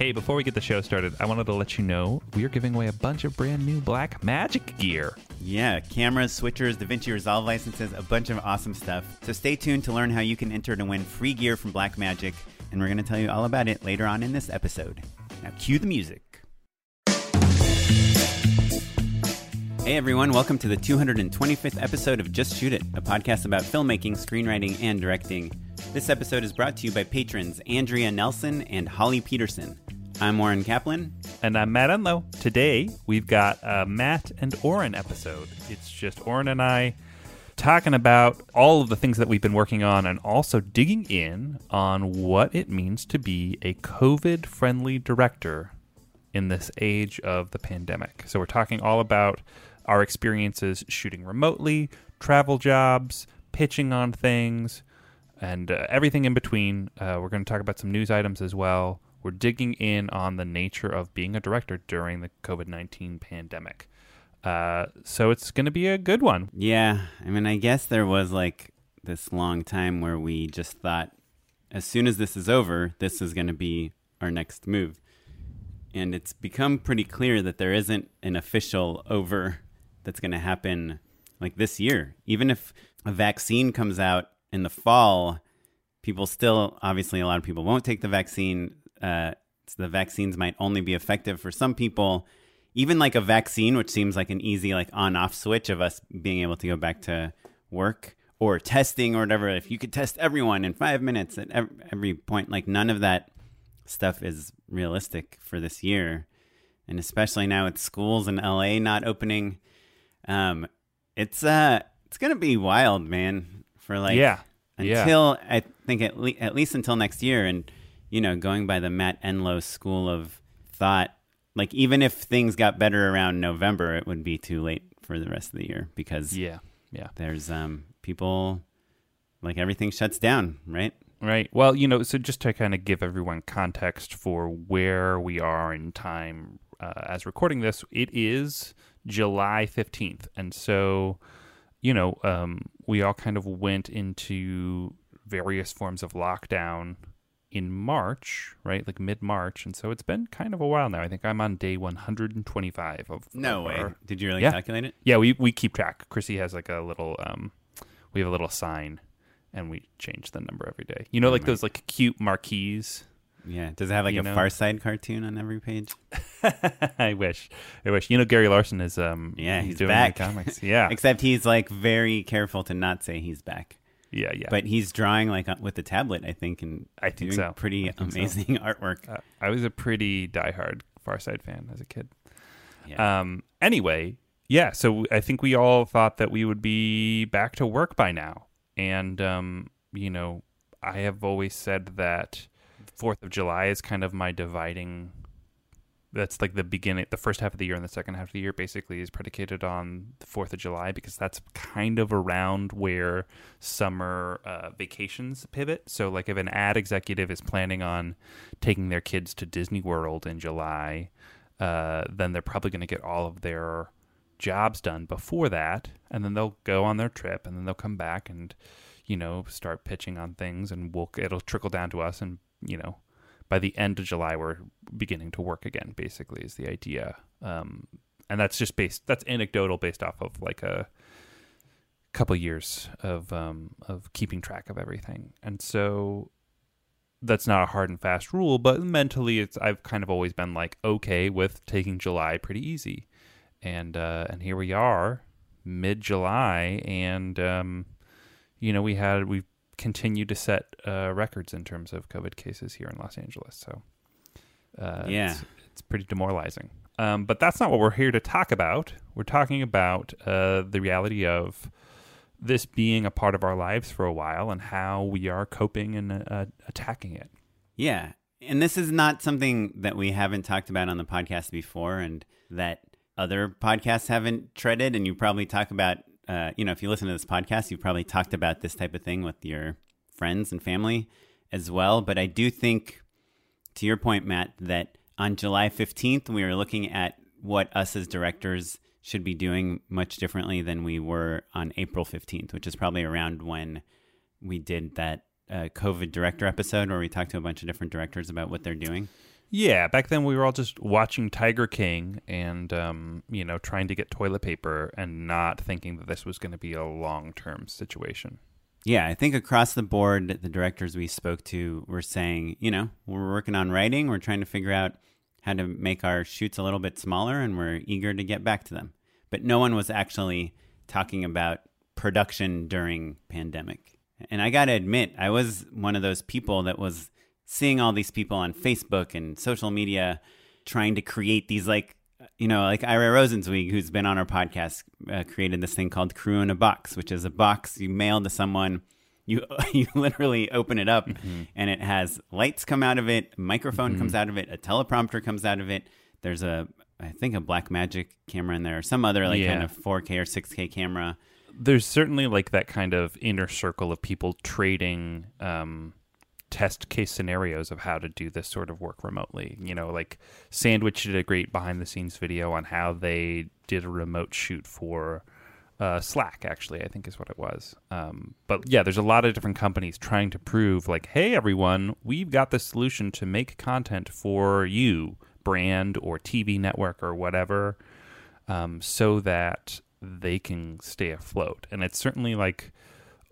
Hey, before we get the show started, I wanted to let you know we are giving away a bunch of brand new Blackmagic gear. Yeah, cameras, switchers, DaVinci Resolve licenses, a bunch of awesome stuff. So stay tuned to learn how you can enter to win free gear from Blackmagic, and we're going to tell you all about it later on in this episode. Now, cue the music. Hey everyone, welcome to the 225th episode of Just Shoot It, a podcast about filmmaking, screenwriting, and directing. This episode is brought to you by patrons Andrea Nelson and Holly Peterson. I'm Oren Kaplan. And I'm Matt Enlow. Today, we've got a Matt and Oren episode. It's just Oren and I talking about all of the things that we've been working on and also digging in on what it means to be a COVID friendly director in this age of the pandemic. So, we're talking all about our experiences shooting remotely, travel jobs, pitching on things, and uh, everything in between. Uh, we're going to talk about some news items as well. We're digging in on the nature of being a director during the COVID 19 pandemic. Uh, so it's going to be a good one. Yeah, I mean, I guess there was like this long time where we just thought, as soon as this is over, this is going to be our next move. And it's become pretty clear that there isn't an official over that's going to happen like this year. Even if a vaccine comes out in the fall, people still, obviously, a lot of people won't take the vaccine uh, the vaccines might only be effective for some people. Even like a vaccine, which seems like an easy like on off switch of us being able to go back to work or testing or whatever. If you could test everyone in five minutes at every point, like none of that stuff is realistic for this year, and especially now with schools in LA not opening. Um, it's uh, it's gonna be wild, man. For like yeah, until yeah. I think at, le- at least until next year and you know, going by the Matt Enlow school of thought, like even if things got better around November, it would be too late for the rest of the year because yeah, yeah, there's um people like everything shuts down, right? Right. Well, you know, so just to kind of give everyone context for where we are in time uh, as recording this, it is July 15th. And so, you know, um, we all kind of went into various forms of lockdown in March, right? Like mid March. And so it's been kind of a while now. I think I'm on day 125 of. No of way. Our, Did you really yeah. calculate it? Yeah, we, we keep track. Chrissy has like a little, um, we have a little sign and we change the number every day. You know, oh, like those like cute marquees. Yeah. Does it have like you a know? Far Side cartoon on every page? I wish. I wish. You know, Gary Larson is um yeah he's doing back. comics. Yeah. Except he's like very careful to not say he's back. Yeah, yeah. But he's drawing like uh, with the tablet, I think, and I think so. pretty think amazing so. artwork. Uh, I was a pretty diehard Far Side fan as a kid. Yeah. Um. Anyway, yeah. So I think we all thought that we would be back to work by now, and um, you know, I have always said that Fourth of July is kind of my dividing that's like the beginning the first half of the year and the second half of the year basically is predicated on the fourth of july because that's kind of around where summer uh, vacations pivot. So like if an ad executive is planning on taking their kids to disney world in july uh, then they're probably going to get all of their jobs done before that and then they'll go on their trip and then they'll come back and you know start pitching on things and we'll it'll trickle down to us and you know by the end of July, we're beginning to work again. Basically, is the idea, um, and that's just based. That's anecdotal, based off of like a couple years of um, of keeping track of everything. And so, that's not a hard and fast rule, but mentally, it's I've kind of always been like okay with taking July pretty easy, and uh, and here we are, mid July, and um, you know we had we continued to set uh, records in terms of COVID cases here in Los Angeles. So uh, Yeah. it's, it's pretty demoralizing. Um, but that's not what we're here to talk about. We're talking about uh, the reality of this being a part of our lives for a while and how we are coping and uh, attacking it. Yeah. And this is not something that we haven't talked about on the podcast before and that other podcasts haven't treaded. And you probably talk about, uh, you know, if you listen to this podcast, you've probably talked about this type of thing with your friends and family as well. But I do think, to your point, Matt, that on July 15th, we were looking at what us as directors should be doing much differently than we were on April 15th, which is probably around when we did that uh, COVID director episode where we talked to a bunch of different directors about what they're doing. Yeah, back then we were all just watching Tiger King and um, you know trying to get toilet paper and not thinking that this was going to be a long term situation. Yeah, I think across the board, the directors we spoke to were saying, you know, we're working on writing, we're trying to figure out how to make our shoots a little bit smaller, and we're eager to get back to them. But no one was actually talking about production during pandemic. And I got to admit, I was one of those people that was seeing all these people on Facebook and social media trying to create these like you know, like Ira Rosenzweig, who's been on our podcast, uh, created this thing called Crew in a Box, which is a box you mail to someone. You you literally open it up, and it has lights come out of it, microphone comes out of it, a teleprompter comes out of it. There's a I think a Blackmagic camera in there, or some other like kind of 4K or 6K camera. There's certainly like that kind of inner circle of people trading um, test case scenarios of how to do this sort of work remotely. You know, like Sandwich did a great behind the scenes video on how they did a remote shoot for uh, Slack, actually, I think is what it was. Um, but yeah, there's a lot of different companies trying to prove, like, hey, everyone, we've got the solution to make content for you, brand or TV network or whatever, um, so that they can stay afloat. And it's certainly like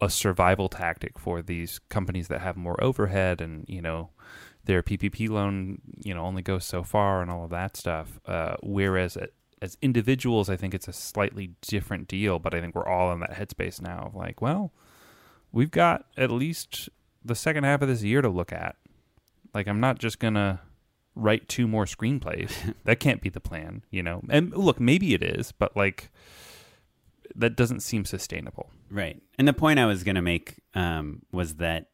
a survival tactic for these companies that have more overhead and, you know, their PPP loan, you know, only goes so far and all of that stuff. Uh, whereas a- as individuals, I think it's a slightly different deal, but I think we're all in that headspace now of like, well, we've got at least the second half of this year to look at. Like, I'm not just gonna write two more screenplays. that can't be the plan, you know. And look, maybe it is, but like, that doesn't seem sustainable. Right. And the point I was going to make um, was that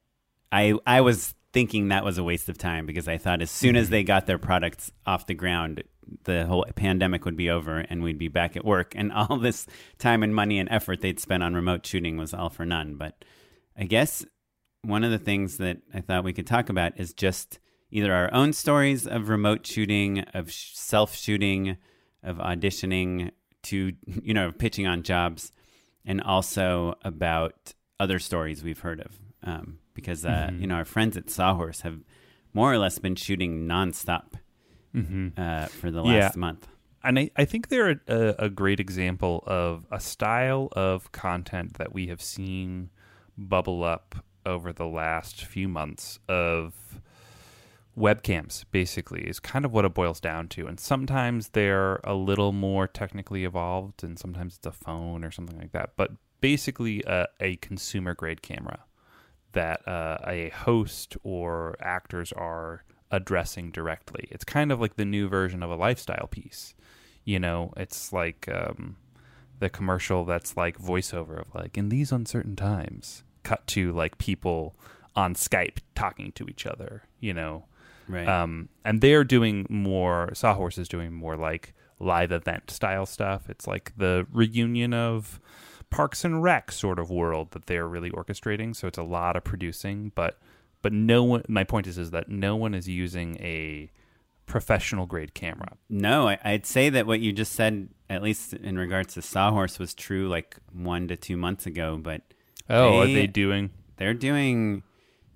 I I was thinking that was a waste of time because I thought as soon as they got their products off the ground, the whole pandemic would be over and we'd be back at work, and all this time and money and effort they'd spent on remote shooting was all for none. But I guess one of the things that I thought we could talk about is just either our own stories of remote shooting, of sh- self shooting, of auditioning to, you know, pitching on jobs, and also about other stories we've heard of. Um, because, uh, you know, our friends at Sawhorse have more or less been shooting nonstop uh, for the Yeah. last month. and I, I think they're a, a great example of a style of content that we have seen bubble up over the last few months of webcams basically is kind of what it boils down to and sometimes they're a little more technically evolved and sometimes it's a phone or something like that but basically a, a consumer grade camera that uh, a host or actors are addressing directly. It's kind of like the new version of a lifestyle piece. You know, it's like um, the commercial that's like voiceover of like, in these uncertain times, cut to like people on Skype talking to each other, you know. Right. Um, and they're doing more, Sawhorse is doing more like live event style stuff. It's like the reunion of Parks and Rec sort of world that they're really orchestrating. So it's a lot of producing, but but no one. My point is is that no one is using a professional grade camera. No, I, I'd say that what you just said, at least in regards to Sawhorse, was true like one to two months ago. But Oh, are They- they doing? they're doing,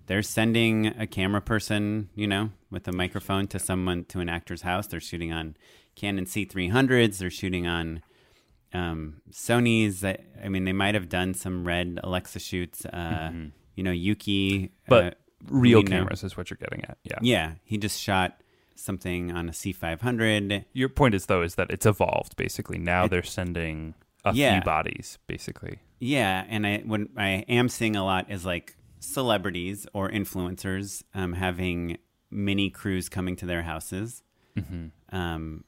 they're sending a camera person, you know, with a microphone to someone to an actor's house. They're shooting on Canon C300s. They're shooting on um, Sony's. I, I mean, they might have done some Red Alexa shoots. Uh, You know, Yuki. Mm-hmm. But uh, real we know- cameras is what you're getting at. Yeah. Yeah, he just shot something on a C500. Your point is though is that it's evolved basically. Now It- they're sending a Yeah. few bodies basically. Yeah, and I what I am seeing a lot is like celebrities or influencers um, having mini crews coming to their houses. Mm-hmm. Um,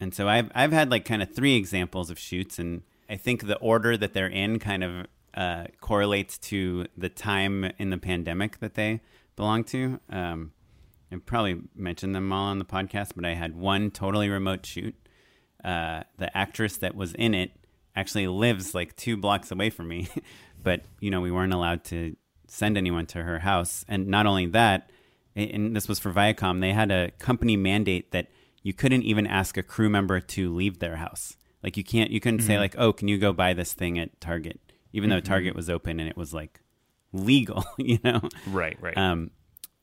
and so I've I've had like kind of three examples of shoots, and I think the order that they're in kind of uh, correlates to the time in the pandemic that they belong to. Um, I probably mentioned them all on the podcast, but I had one totally remote shoot. Uh, the actress that was in it actually lives like two blocks away from me, but you know we weren't allowed to send anyone to her house. And not only that, and this was for Viacom, they had a company mandate that you couldn't even ask a crew member to leave their house. Like you can't, you couldn't say like, "Oh, can you go buy this thing at Target?" Even though Target was open and it was like legal, you know. Right, right. Um,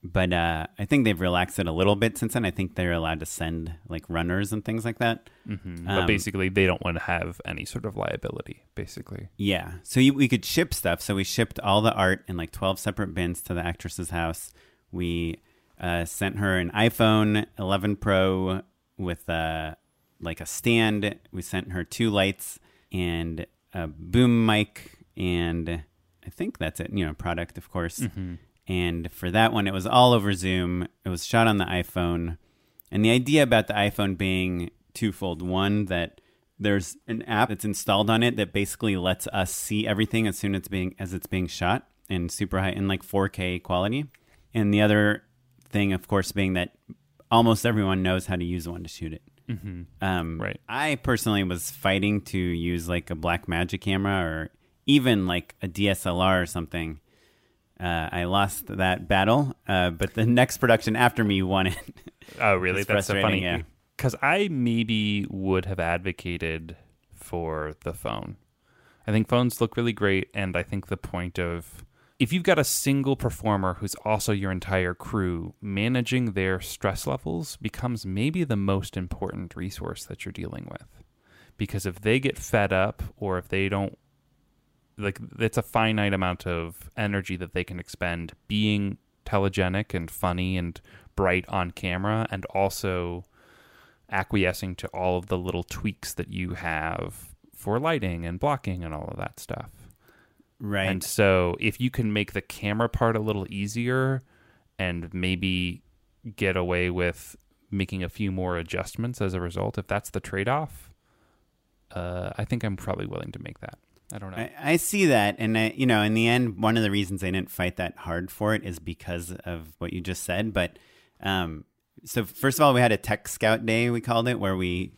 but uh, I think they've relaxed it a little bit since then. I think they're allowed to send like runners and things like that. Mhm. um, but basically they don't want to have any sort of liability basically. Yeah. So you, we could ship stuff. So we shipped all the art in like 12 separate bins to the actress's house. We uh, sent her an iPhone 11 Pro with uh, like a stand. We sent her two lights and a boom mic. And I think that's it, you know, product, of course. And for that one, it was all over Zoom. It was shot on the iPhone. And the idea about the iPhone being twofold one, that there's an app that's installed on it that basically lets us see everything as soon as it's being as it's being shot in super high in like 4K quality. And the other thing, of course, being that almost everyone knows how to use one to shoot it. Mm-hmm. Um, Right. I personally was fighting to use like a Blackmagic camera or even like a DSLR or something. Uh, I lost that battle, uh, but the next production after me won it. Oh, really? That's so funny. frustrating, yeah. Because I maybe would have advocated for the phone. I think phones look really great, and I think the point of if you've got a single performer who's also your entire crew, managing their stress levels becomes maybe the most important resource that you're dealing with. Because if they get fed up or if they don't like it's a finite amount of energy that they can expend being telegenic and funny and bright on camera and also acquiescing to all of the little tweaks that you have for lighting and blocking and all of that stuff. right. And so if you can make the camera part a little easier and maybe get away with making a few more adjustments as a result, if that's the trade off, uh, I think I'm probably willing to make that. I don't know. I, I see that, and I, you know, in the end, one of the reasons I didn't fight that hard for it is because of what you just said. But um, so first of all, we had a tech scout day, we called it, where we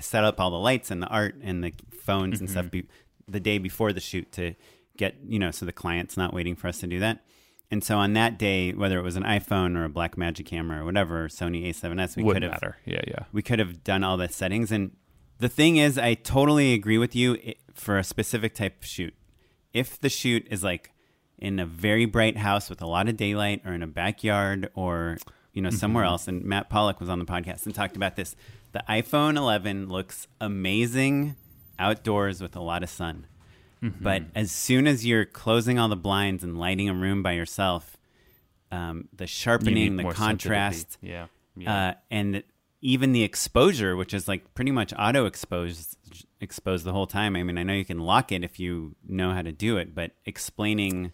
set up all the lights and the art and the phones and stuff be, the day before the shoot to get, you know, so the client's not waiting for us to do that. And so on that day, whether it was an iPhone or a Blackmagic camera or whatever, Sony A7S, we could Wouldn't have matter. Yeah, yeah. we could have done all the settings. And the thing is, I totally agree with you i- for a specific type of shoot. If the shoot is like in a very bright house with a lot of daylight or in a backyard or, you know, somewhere else, and Matt Pollock was on the podcast and talked about this, the iPhone 11 looks amazing outdoors with a lot of sun. But as soon as you're closing all the blinds and lighting a room by yourself, um, the sharpening, the contrast. Yeah. yeah. uh, and even the exposure, which is like pretty much auto exposed exposed the whole time. I mean, I know you can lock it if you know how to do it, but explaining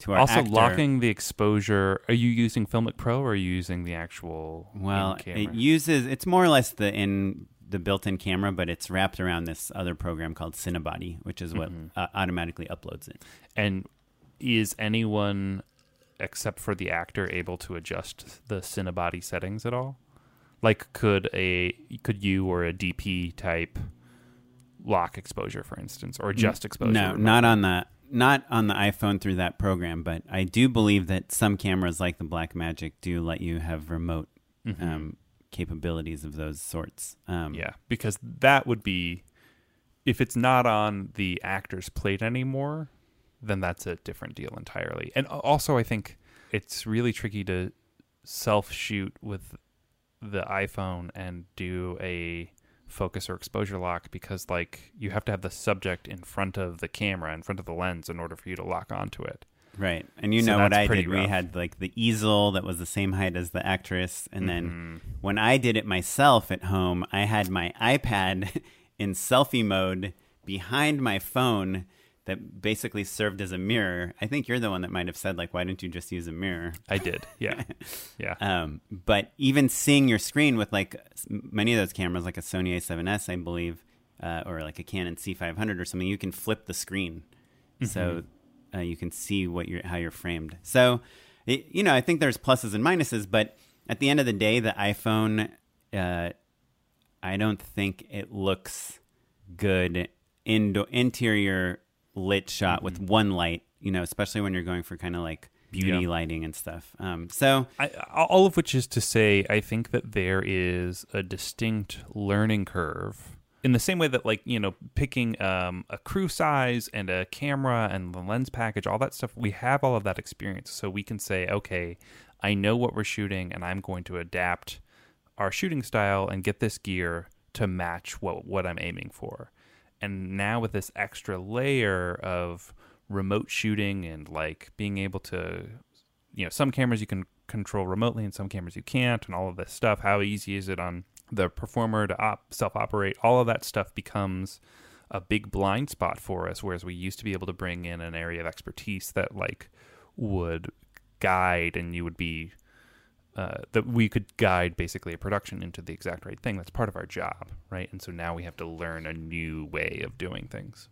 to our also, actor, locking the exposure. Are you using Filmic Pro or are you using the actual well, it uses it's more or less the in the built-in camera, but it's wrapped around this other program called Cinebody, which is what Mm-hmm. uh, automatically uploads it. And is anyone except for the actor able to adjust the Cinebody settings at all? Like could a could you or a DP type lock exposure for instance or adjust exposure? No, not on the not on the iPhone through that program, but I do believe that some cameras like the Blackmagic do let you have remote um, capabilities of those sorts. Um, Yeah, because that would be if it's not on the actor's plate anymore, then that's a different deal entirely. And also, I think it's really tricky to self shoot with the iPhone and do a focus or exposure lock because like you have to have the subject in front of the camera in front of the lens in order for you to lock onto it Right. And you So know what I did? We had like the easel that was the same height as the actress. And then Mm-hmm. when I did it myself at home, I had my iPad in selfie mode behind my phone that basically served as a mirror. I think you're the one that might have said, like, why don't you just use a mirror? I did. Yeah. Yeah. Um, but even seeing your screen with like many of those cameras, like a Sony A7S, I believe, uh, or like a Canon C500 or something, you can flip the screen, so uh, you can see what you're how you're framed. So, it, you know, I think there's pluses and minuses, but at the end of the day, the iPhone, uh, I don't think it looks good indo- interior lit shot with one light. You know, especially when you're going for kind of like beauty Yeah. lighting and stuff. Um, so I, all of which is to say, I think that there is a distinct learning curve. In the same way that, like, you know, picking um, a crew size and a camera and the lens package, all that stuff, we have all of that experience. So we can say, okay, I know what we're shooting and I'm going to adapt our shooting style and get this gear to match what, what I'm aiming for. And now with this extra layer of remote shooting and like being able to you know some cameras you can control remotely and some cameras you can't and all of this stuff how easy is it on the performer to op- self-operate? All of that stuff becomes a big blind spot for us whereas we used to be able to bring in an area of expertise that like would guide and you would be uh, that we could guide basically a production into the exact right thing that's part of our job right and so now we have to learn a new way of doing things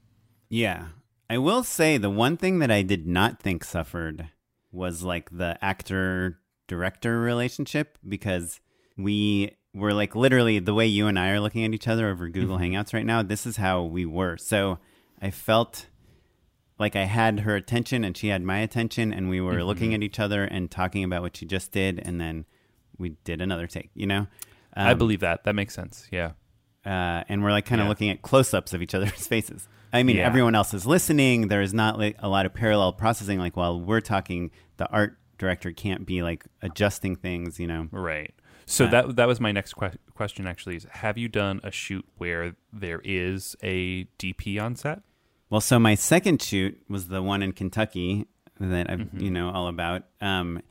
Yeah. I will say the one thing that I did not think suffered was like the actor director relationship because we were like literally the way you and I are looking at each other over Google Hangouts right now. This is how we were. So I felt like I had her attention and she had my attention and we were looking at each other and talking about what she just did and then we did another take, you know? i Um, believe that that makes sense yeah uh, and we're like kind of Yeah. looking at close-ups of each other's faces. I mean, Yeah. everyone else is listening. There is not like a lot of parallel processing. Like while we're talking, the art director can't be like adjusting things. You know, Right. So Uh, that that was my next que- question. Actually, is have you done a shoot where there is a DP on set? Well, so my second shoot was the one in Kentucky that I've Mm-hmm. you know all about. Um,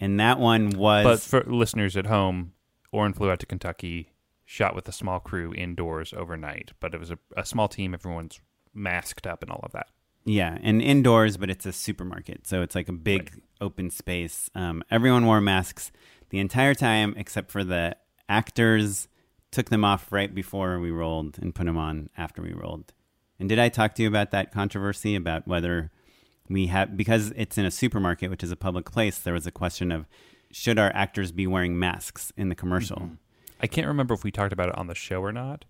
and that one was But for listeners at home, Oren flew out to Kentucky, shot with a small crew indoors overnight. But it was a, a small team. Everyone's masked up and all of that. Yeah, and indoors, but it's a supermarket, so it's like a big open space. Um, everyone wore masks the entire time, except for the actors. Took them off right before we rolled and put them on after we rolled. And did I talk to you about that controversy about whether we have because it's in a supermarket, which is a public place? There was a question of should our actors be wearing masks in the commercial? Mm-hmm. I can't remember if we talked about it on the show or not.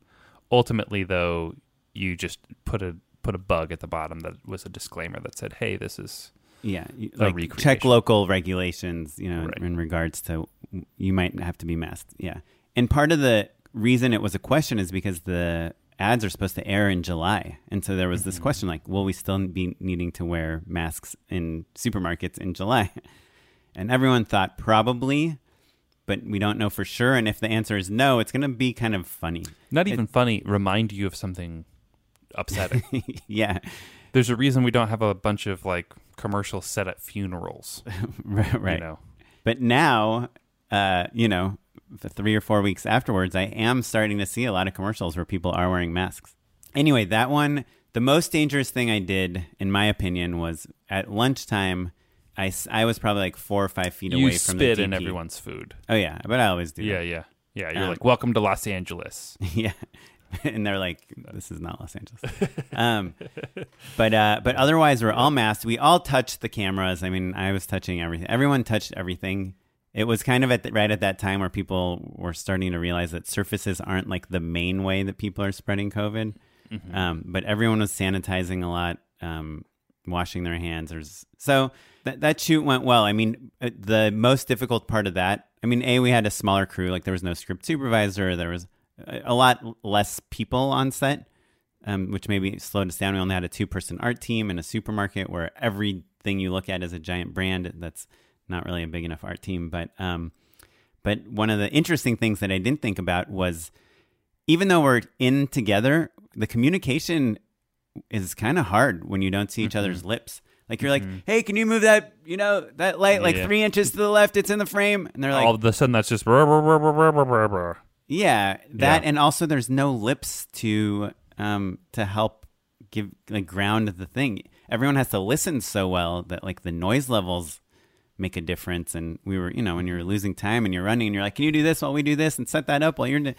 Ultimately, though, you just put a put a bug at the bottom that was a disclaimer that said, "Hey, this is." Yeah, like check local regulations, you know, Right. in regards to you might have to be masked. Yeah, and part of the reason it was a question is because the ads are supposed to air in July, and so there was Mm-hmm. this question like, will we still be needing to wear masks in supermarkets in July? And everyone thought probably, but we don't know for sure. And if the answer is no, it's going to be kind of funny. Not even funny. Remind you of something upsetting. yeah, There's a reason we don't have a bunch of like commercials set at funerals. right. right. You know, But now, uh, you know, the three or four weeks afterwards, I am starting to see a lot of commercials where people are wearing masks. Anyway, that one, the most dangerous thing I did, in my opinion, was at lunchtime. I, I was probably like four or five feet you away from spit the in DP. everyone's food. Oh yeah, but I always do. Yeah, that. yeah, yeah. You're Um, like, "Welcome to Los Angeles." yeah. and they're like, "This is not Los Angeles." um, but uh, but otherwise, we're all masked. We all touched the cameras. I mean, I was touching everything. Everyone touched everything. It was kind of at the, right at that time where people were starting to realize that surfaces aren't like the main way that people are spreading COVID. Um, but everyone was sanitizing a lot, um, washing their hands. There's so that that shoot went well. I mean, uh, the most difficult part of that. I mean, a we had a smaller crew. Like there was no script supervisor. There was a a lot less people on set, um, which maybe slowed us down. We only had a two-person art team in a supermarket where everything you look at is a giant brand. That's not really a big enough art team. But um, but one of the interesting things that I didn't think about was even though we're in together, the communication is kind of hard when you don't see each other's lips. Like you're like, hey, can you move that, you know, that light like Mm-hmm. Yeah. three inches to the left? It's in the frame, and they're like, All of a sudden, that's just. brr, brr, brr. yeah, that, Yeah. and also there's no lips to um to help give like ground the thing. Everyone has to listen so well that like the noise levels make a difference. And we were, you know, when you're losing time and you're running, and you're like, can you do this while we do this and set that up while you're, do-"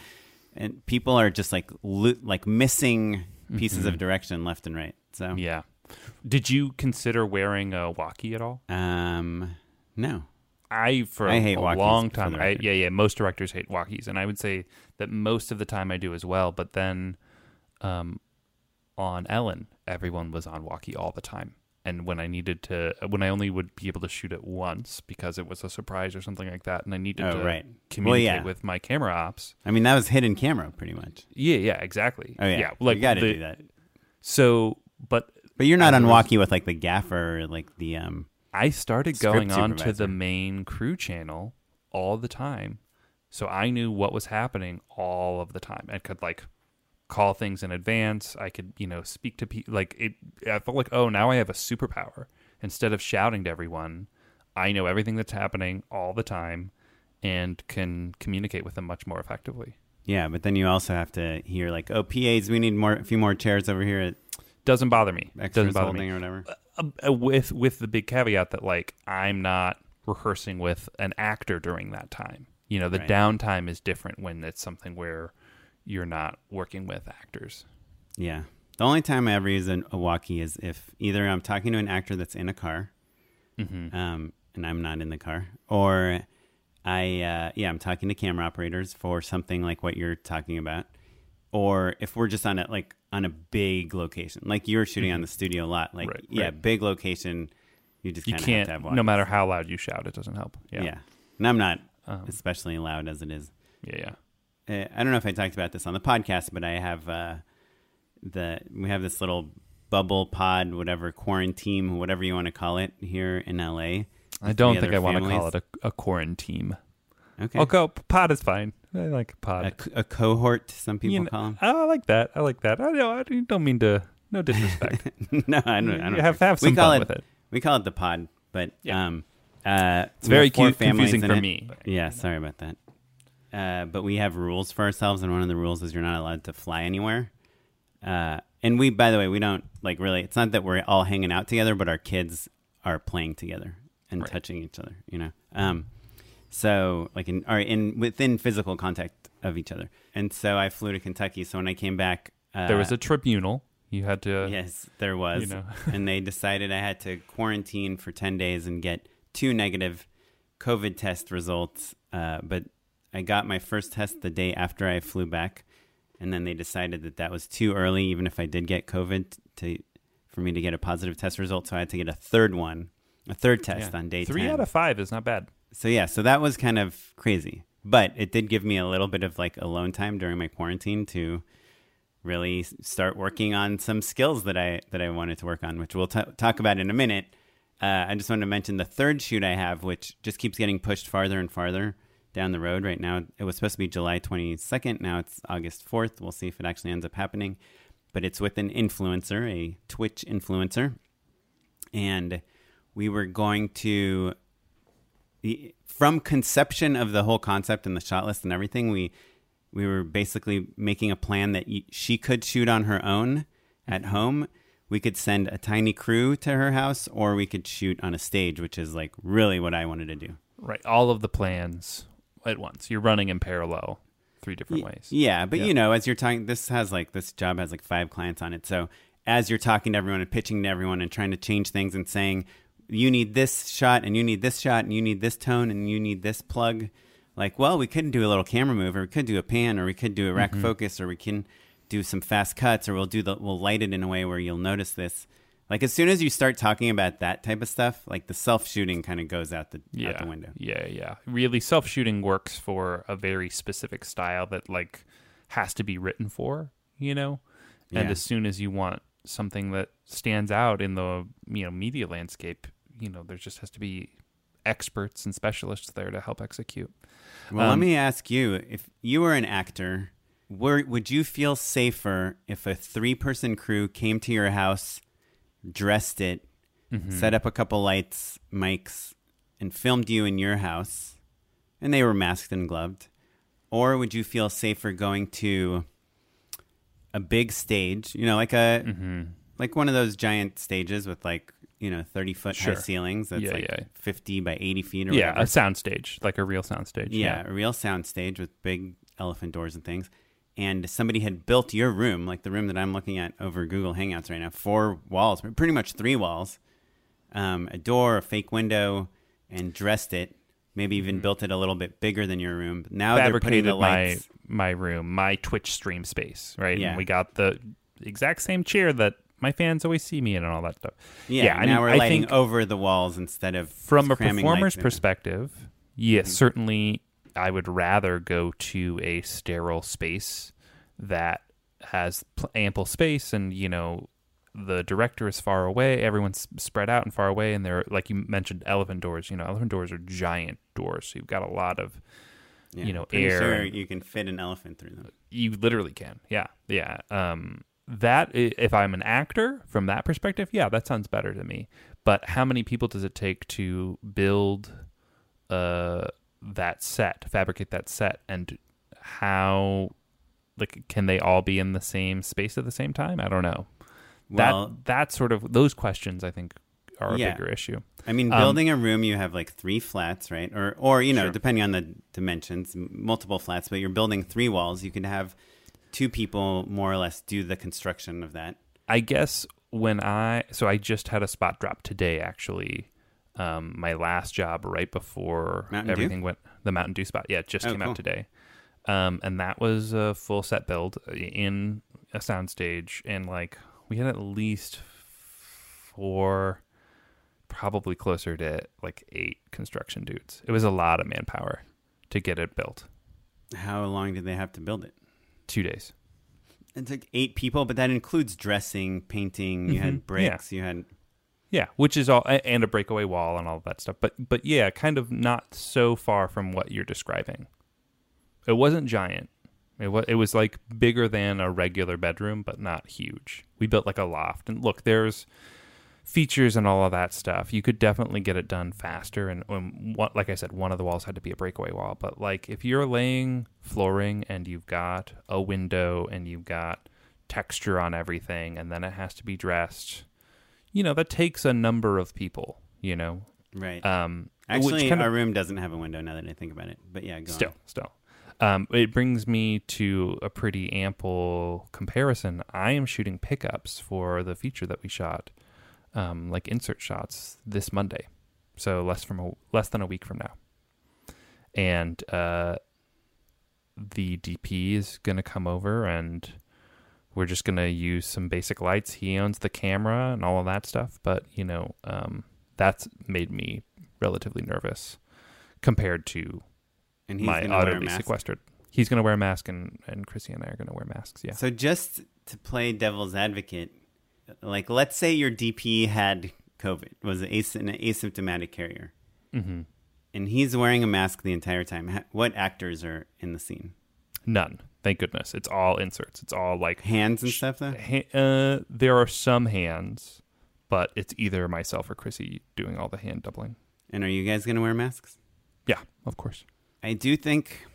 and people are just like lo- like missing pieces of direction left and right. So Mm-hmm. Yeah. Did you consider wearing a walkie at all? um, no. I for I hate a long time. I, yeah, yeah. Most directors hate walkies, and I would say that most of the time I do as well. But then, um, on Ellen, everyone was on walkie all the time. And when I needed to, when I only would be able to shoot it once because it was a surprise or something like that, and I needed Oh, to right. Well, communicate yeah. with my camera ops. I mean, that was hidden camera pretty much. Yeah, yeah, exactly. Oh yeah, like you got to do that. So, but But you're not on walkie with like the gaffer or like the um. I started going on to the main crew channel all the time. So I knew what was happening all of the time. I could like call things in advance. I could, you know, speak to people like it I felt like, "Oh, now I have a superpower." Instead of shouting to everyone, I know everything that's happening all the time and can communicate with them much more effectively. Yeah, but then you also have to hear like, oh, PAs, we need more, a few more chairs over here at Doesn't bother me. Doesn't bother me. or whatever. uh, with with the big caveat that like I'm not rehearsing with an actor during that time. You know, the Right. downtime is different when it's something where you're not working with actors. Yeah. The only time I ever use an, a walkie is if either I'm talking to an actor that's in a car, Mm-hmm. um, and I'm not in the car, or I, uh, yeah, I'm talking to camera operators for something like what you're talking about, or if we're just on a like on a big location, like you're shooting on the studio lot, like Mm-hmm. Right, yeah, right. big location, you just You can't, have to have no matter how loud you shout, it doesn't help. Yeah, yeah. and I'm not Um, especially loud as it is. yeah, yeah. Uh, I don't know if I talked about this on the podcast, but I have uh, the we have this little bubble pod, whatever quarantine, whatever you want to call it, here in LA. I don't think I want to call it a, a quarantine. Okay, I'll go pod is fine. I like pod. a cohort. Some people You know, call them. oh, I like that. I like that. I don't, I don't mean to. No disrespect. no, I don't. I don't have, have we call fun it with it. we call it the pod, but Yeah. um, uh, It's very cute, confusing for it. me. Yeah, sorry about that. Uh, but we have rules for ourselves, and one of the rules is you're not allowed to fly anywhere. Uh, and we, by the way, we don't like really. It's not that we're all hanging out together, but our kids are playing together and Right. touching each other. You know, um, so like in or in within physical contact of each other. And so I flew to Kentucky. So when I came back, uh, There was a tribunal. You had to. Yes, there was. you know. and they decided I had to quarantine for 10 days and get two negative COVID test results. Uh, but I got my first test the day after I flew back. And then they decided that that was too early, even if I did get COVID, to for me to get a positive test result. So I had to get a third one, a third test Yeah. on day Three 10 out of five is not bad. so yeah, so that was kind of crazy, but it did give me a little bit of like alone time during my quarantine to really start working on some skills that I that I wanted to work on, which we'll t- talk about in a minute. Uh, I just wanted to mention the third shoot I have, which just keeps getting pushed farther and farther down the road. Right now, it was supposed to be July 22nd. Now it's August 4th. We'll see if it actually ends up happening. But it's with an influencer, a Twitch influencer, and we were going to from conception of the whole concept and the shot list and everything, we we were basically making a plan that she could shoot on her own at home. We could send a tiny crew to her house, or we could shoot on a stage, which is like really what I wanted to do. Right. All of the plans at once. You're running in parallel three different Y- ways. Yeah, but Yeah. you know, as you're talking, this has like this job has like five clients on it. So as you're talking to everyone and pitching to everyone and trying to change things and saying, you need this shot and you need this shot and you need this tone and you need this plug. Like, well, we could do a little camera move, or we could do a pan, or we could do a rack mm-hmm. focus, or we can do some fast cuts, or we'll do the we'll light it in a way where you'll notice this. Like as soon as you start talking about that type of stuff, like the self shooting kind of goes out the yeah. out the window. Yeah, yeah. Really self shooting works for a very specific style that like has to be written for, you know? And Yeah. as soon as you want something that stands out in the, you know, media landscape, you know, there just has to be experts and specialists there to help execute. Well, let Um, me ask you: if you were an actor, were, would you feel safer if a three-person crew came to your house, dressed it, set up a couple lights, mics, and filmed you in your house, and they were masked and gloved? Or would you feel safer going to a big stage, you know, like a Mm-hmm. like one of those giant stages with like you know thirty foot Sure. high ceilings that's Yeah, like yeah. fifty by eighty feet or Yeah, whatever. a sound stage, like a real sound stage. yeah, a real sound stage with big elephant doors and things. And somebody had built your room, like the room that I'm looking at over Google Hangouts right now, four walls, pretty much three walls, um, a door, a fake window, and dressed it. Maybe even built it a little bit bigger than your room. Now they're putting Mm-hmm. the my lights. my room, my Twitch stream space, right? Yeah. And we got the exact same chair that my fans always see me in and all that stuff. Yeah, I now mean, we're I lighting over the walls instead of from a performer's perspective, yes, certainly I would rather go to a sterile space that has pl- ample space and you know the director is far away everyone's spread out and far away and they're like you mentioned elephant doors you know elephant doors are giant doors so you've got a lot of Yeah, you know, air Sure, you can fit an elephant through them. you literally can yeah yeah um that if i'm an actor from that perspective yeah that sounds better to me but how many people does it take to build uh that set fabricate that set and how like can they all be in the same space at the same time i don't know Well, that that sort of those questions i think are a Yeah. bigger issue I mean, Um, building a room, you have like three flats, right? Or, or you know, Sure. depending on the dimensions, multiple flats. But you're building three walls. You can have two people more or less do the construction of that. I guess when I so I just had a spot drop today actually. Um, my last job right before Mountain Dew? everything went the Mountain Dew spot. Yeah, it just Oh, came cool. out today. Um, and that was a full set build in a soundstage and like we had at least four probably closer to like eight construction dudes. It was a lot of manpower to get it built. How long did they have to build it? 2 days. It took eight people, but that includes dressing, painting. You Mhm, had bricks. You had Yeah, which is all and a breakaway wall and all that stuff. But but yeah, kind of not so far from what you're describing. It wasn't giant. It was it was like bigger than a regular bedroom, but not huge. We built like a loft. And look, there's features and all of that stuff. You could definitely get it done faster. And um, what, like I said, one of the walls had to be a breakaway wall. But like if you're laying flooring and you've got a window and you've got texture on everything, and then it has to be dressed, you know that takes a number of people. You know, right. um, Actually, kind of- our room doesn't have a window. Now that I think about it, but yeah, go still on. still um, it brings me to a pretty ample comparison i am shooting pickups for the feature that we shot um, like insert shots this monday so less from a, less than a week from now and uh, the dp is going to come over and we're just going to use some basic lights he owns the camera and all of that stuff but you know um, that's made me relatively nervous compared to And he's my gonna wear a utterly mask. sequestered. He's going to wear a mask, and and Chrissy and I are going to wear masks. Yeah. So just to play devil's advocate, like let's say your DP had COVID, was an, as- an asymptomatic carrier, hmm and he's wearing a mask the entire time. What actors are in the scene? None. Thank goodness. It's all inserts. It's all like Hands and stuff, though. ha- uh, there are some hands, but it's either myself or Chrissy doing all the hand doubling. And are you guys going to wear masks? Yeah, of course. I do think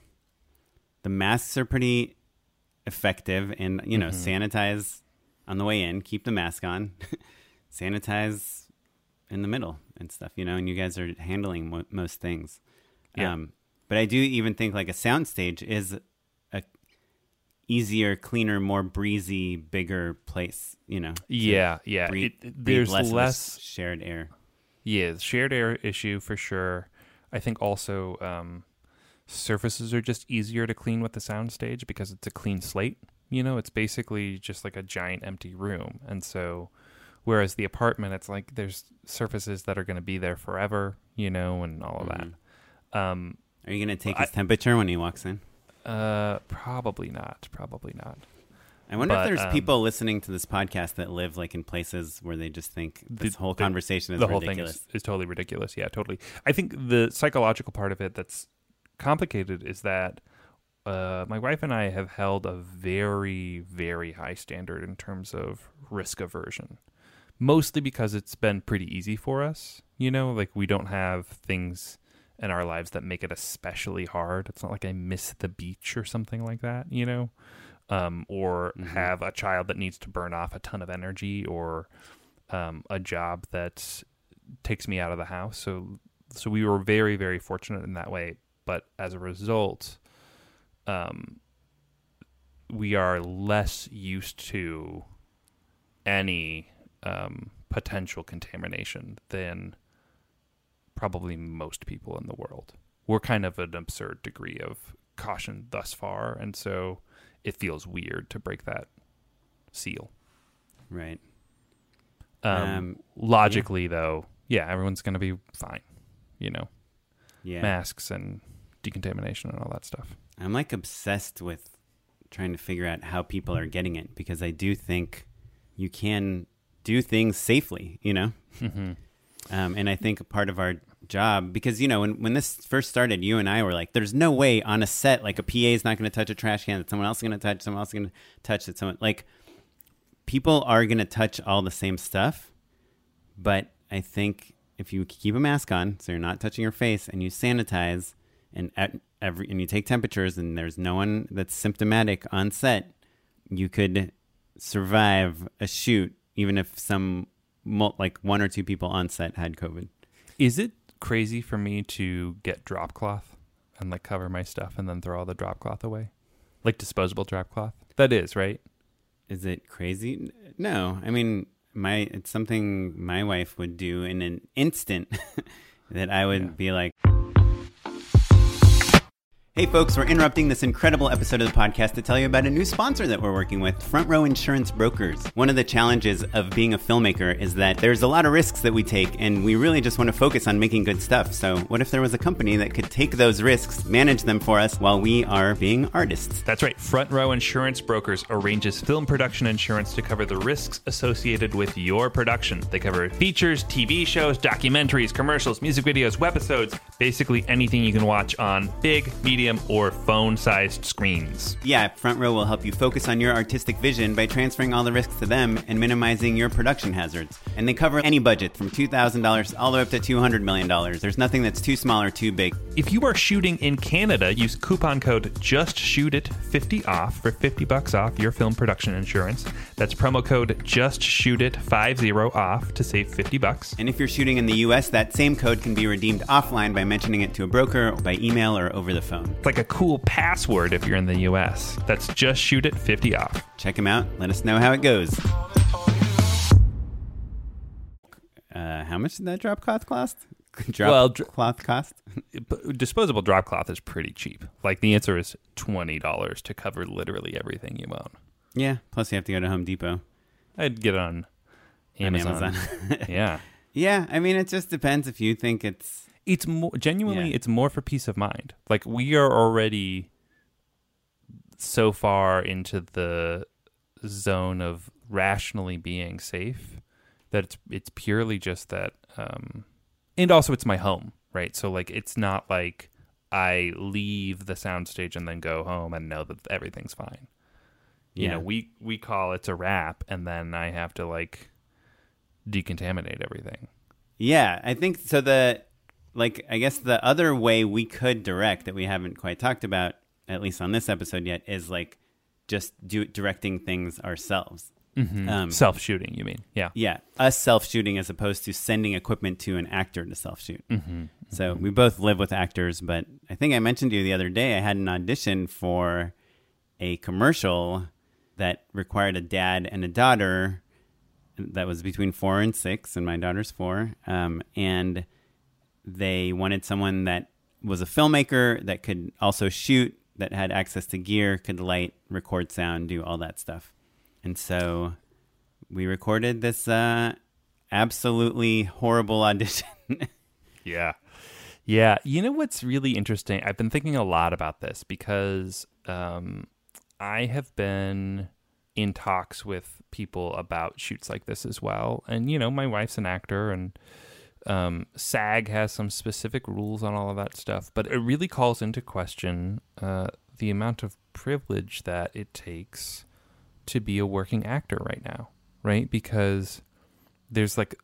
the masks are pretty effective, and you know, Mm-hmm. sanitize on the way in, keep the mask on, sanitize in the middle and stuff. You know, and you guys are handling mo- most things. Yeah. Um, but I do even think like a soundstage is easier, cleaner, more breezy, bigger place. You know, Yeah, yeah. breathe- It- there's less, less shared air. Yeah, shared air issue for sure. I think also um, surfaces are just easier to clean with the soundstage because it's a clean slate. You know, it's basically just like a giant empty room. And so, whereas the apartment, it's like there's surfaces that are going to be there forever, you know, and all of Mhm. that. Um, Are you going to take I- his temperature when he walks in? Uh, probably not. Probably not. I wonder But, if there's um, people listening to this podcast that live like in places where they just think this The- whole the- conversation is the whole ridiculous. thing is, is totally ridiculous. Yeah, totally. I think the psychological part of it that's complicated is that uh, my wife and I have held a very, very high standard in terms of risk aversion. mostly because it's been pretty easy for us. You know, like we don't have things in our lives that make it especially hard. It's not like I miss the beach or something like that, you know, um, or Mhm. have a child that needs to burn off a ton of energy, or um, a job that takes me out of the house. So, so we were very, very fortunate in that way. But as a result, um, we are less used to any um, potential contamination than probably most people in the world. We're kind of an absurd degree of caution thus far, and so it feels weird to break that seal. Right. Um, Um, logically, though, yeah, everyone's going to be fine. You know, Yeah. masks and decontamination and all that stuff. I'm like obsessed with trying to figure out how people are getting it because I do think you can do things safely, you know? Mm-hmm. Um, and I think part of our job, because, you know, when, when this first started, you and I were like, there's no way on a set, like a PA is not going to touch a trash can that someone else is going to touch, someone else is going to touch that someone, like, people are going to touch all the same stuff. But I think if you keep a mask on, so you're not touching your face, and you sanitize, and every and you take temperatures, and there's no one that's symptomatic on set, you could survive a shoot, even if some like one or two people on set had COVID. Is it crazy for me to get drop cloth and like cover my stuff and then throw all the drop cloth away? Like disposable drop cloth? That is, right? Is it crazy? No, I mean my it's something my wife would do in an instant that I would Yeah. be like. Hey folks, we're interrupting this incredible episode of the podcast to tell you about a new sponsor that we're working with, Front Row Insurance Brokers. One of the challenges of being a filmmaker is that there's a lot of risks that we take, and we really just want to focus on making good stuff. So, what if there was a company that could take those risks, manage them for us while we are being artists? That's right. Front Row Insurance Brokers arranges film production insurance to cover the risks associated with your production. They cover features, TV shows, documentaries, commercials, music videos, webisodes, basically anything you can watch on big, medium, or phone sized screens. Yeah, Front Row will help you focus on your artistic vision by transferring all the risks to them and minimizing your production hazards. And they cover any budget from $2,000 all the way up to $200 million. There's nothing that's too small or too big. If you are shooting in Canada, use coupon code JustShootIt50 off for 50 bucks off your film production insurance. That's promo code Just Shoot JustShootIt50 off to save 50 bucks. And if you're shooting in the US, that same code can be redeemed offline by mentioning it to a broker, by email, or over the phone. It's like a cool password if you're in the US. That's just shoot it 50 off. Check them out. Let us know how it goes. Uh, how much did that drop cloth cost? drop Well, dr- cloth cost? Disposable drop cloth is pretty cheap. Like the answer is $20 to cover literally everything you own. Yeah. Plus, you have to go to Home Depot I'd get on Amazon. Amazon. yeah. yeah. I mean, it just depends if you think it's it's more genuinely Yeah. it's more for peace of mind like we are already so far into the zone of rationally being safe that it's it's purely just that um and also it's my home right so like it's not like i leave the soundstage and then go home and know that everything's fine you Yeah. know we we call it's a wrap and then i have to like decontaminate everything Yeah, I think so. The like, I guess the other way we could direct that we haven't quite talked about, at least on this episode yet, is like just do directing things ourselves. Um, self shooting you mean yeah yeah, us self shooting as opposed to sending equipment to an actor to self shoot. mm-hmm. So we both live with actors, but I think I mentioned to you the other day I had an audition for a commercial that required a dad and a daughter that was between four and six, and my daughter's four. Um, and they wanted someone that was a filmmaker that could also shoot, that had access to gear, could light, record sound, do all that stuff. And so we recorded this uh, absolutely horrible audition. Yeah. Yeah. You know what's really interesting? I've been thinking a lot about this because um, I have been in talks with people about shoots like this as well. And, you know, my wife's an actor and um, SAG has some specific rules on all of that stuff. But it really calls into question uh, the amount of privilege that it takes to be a working actor right now, right? Because there's like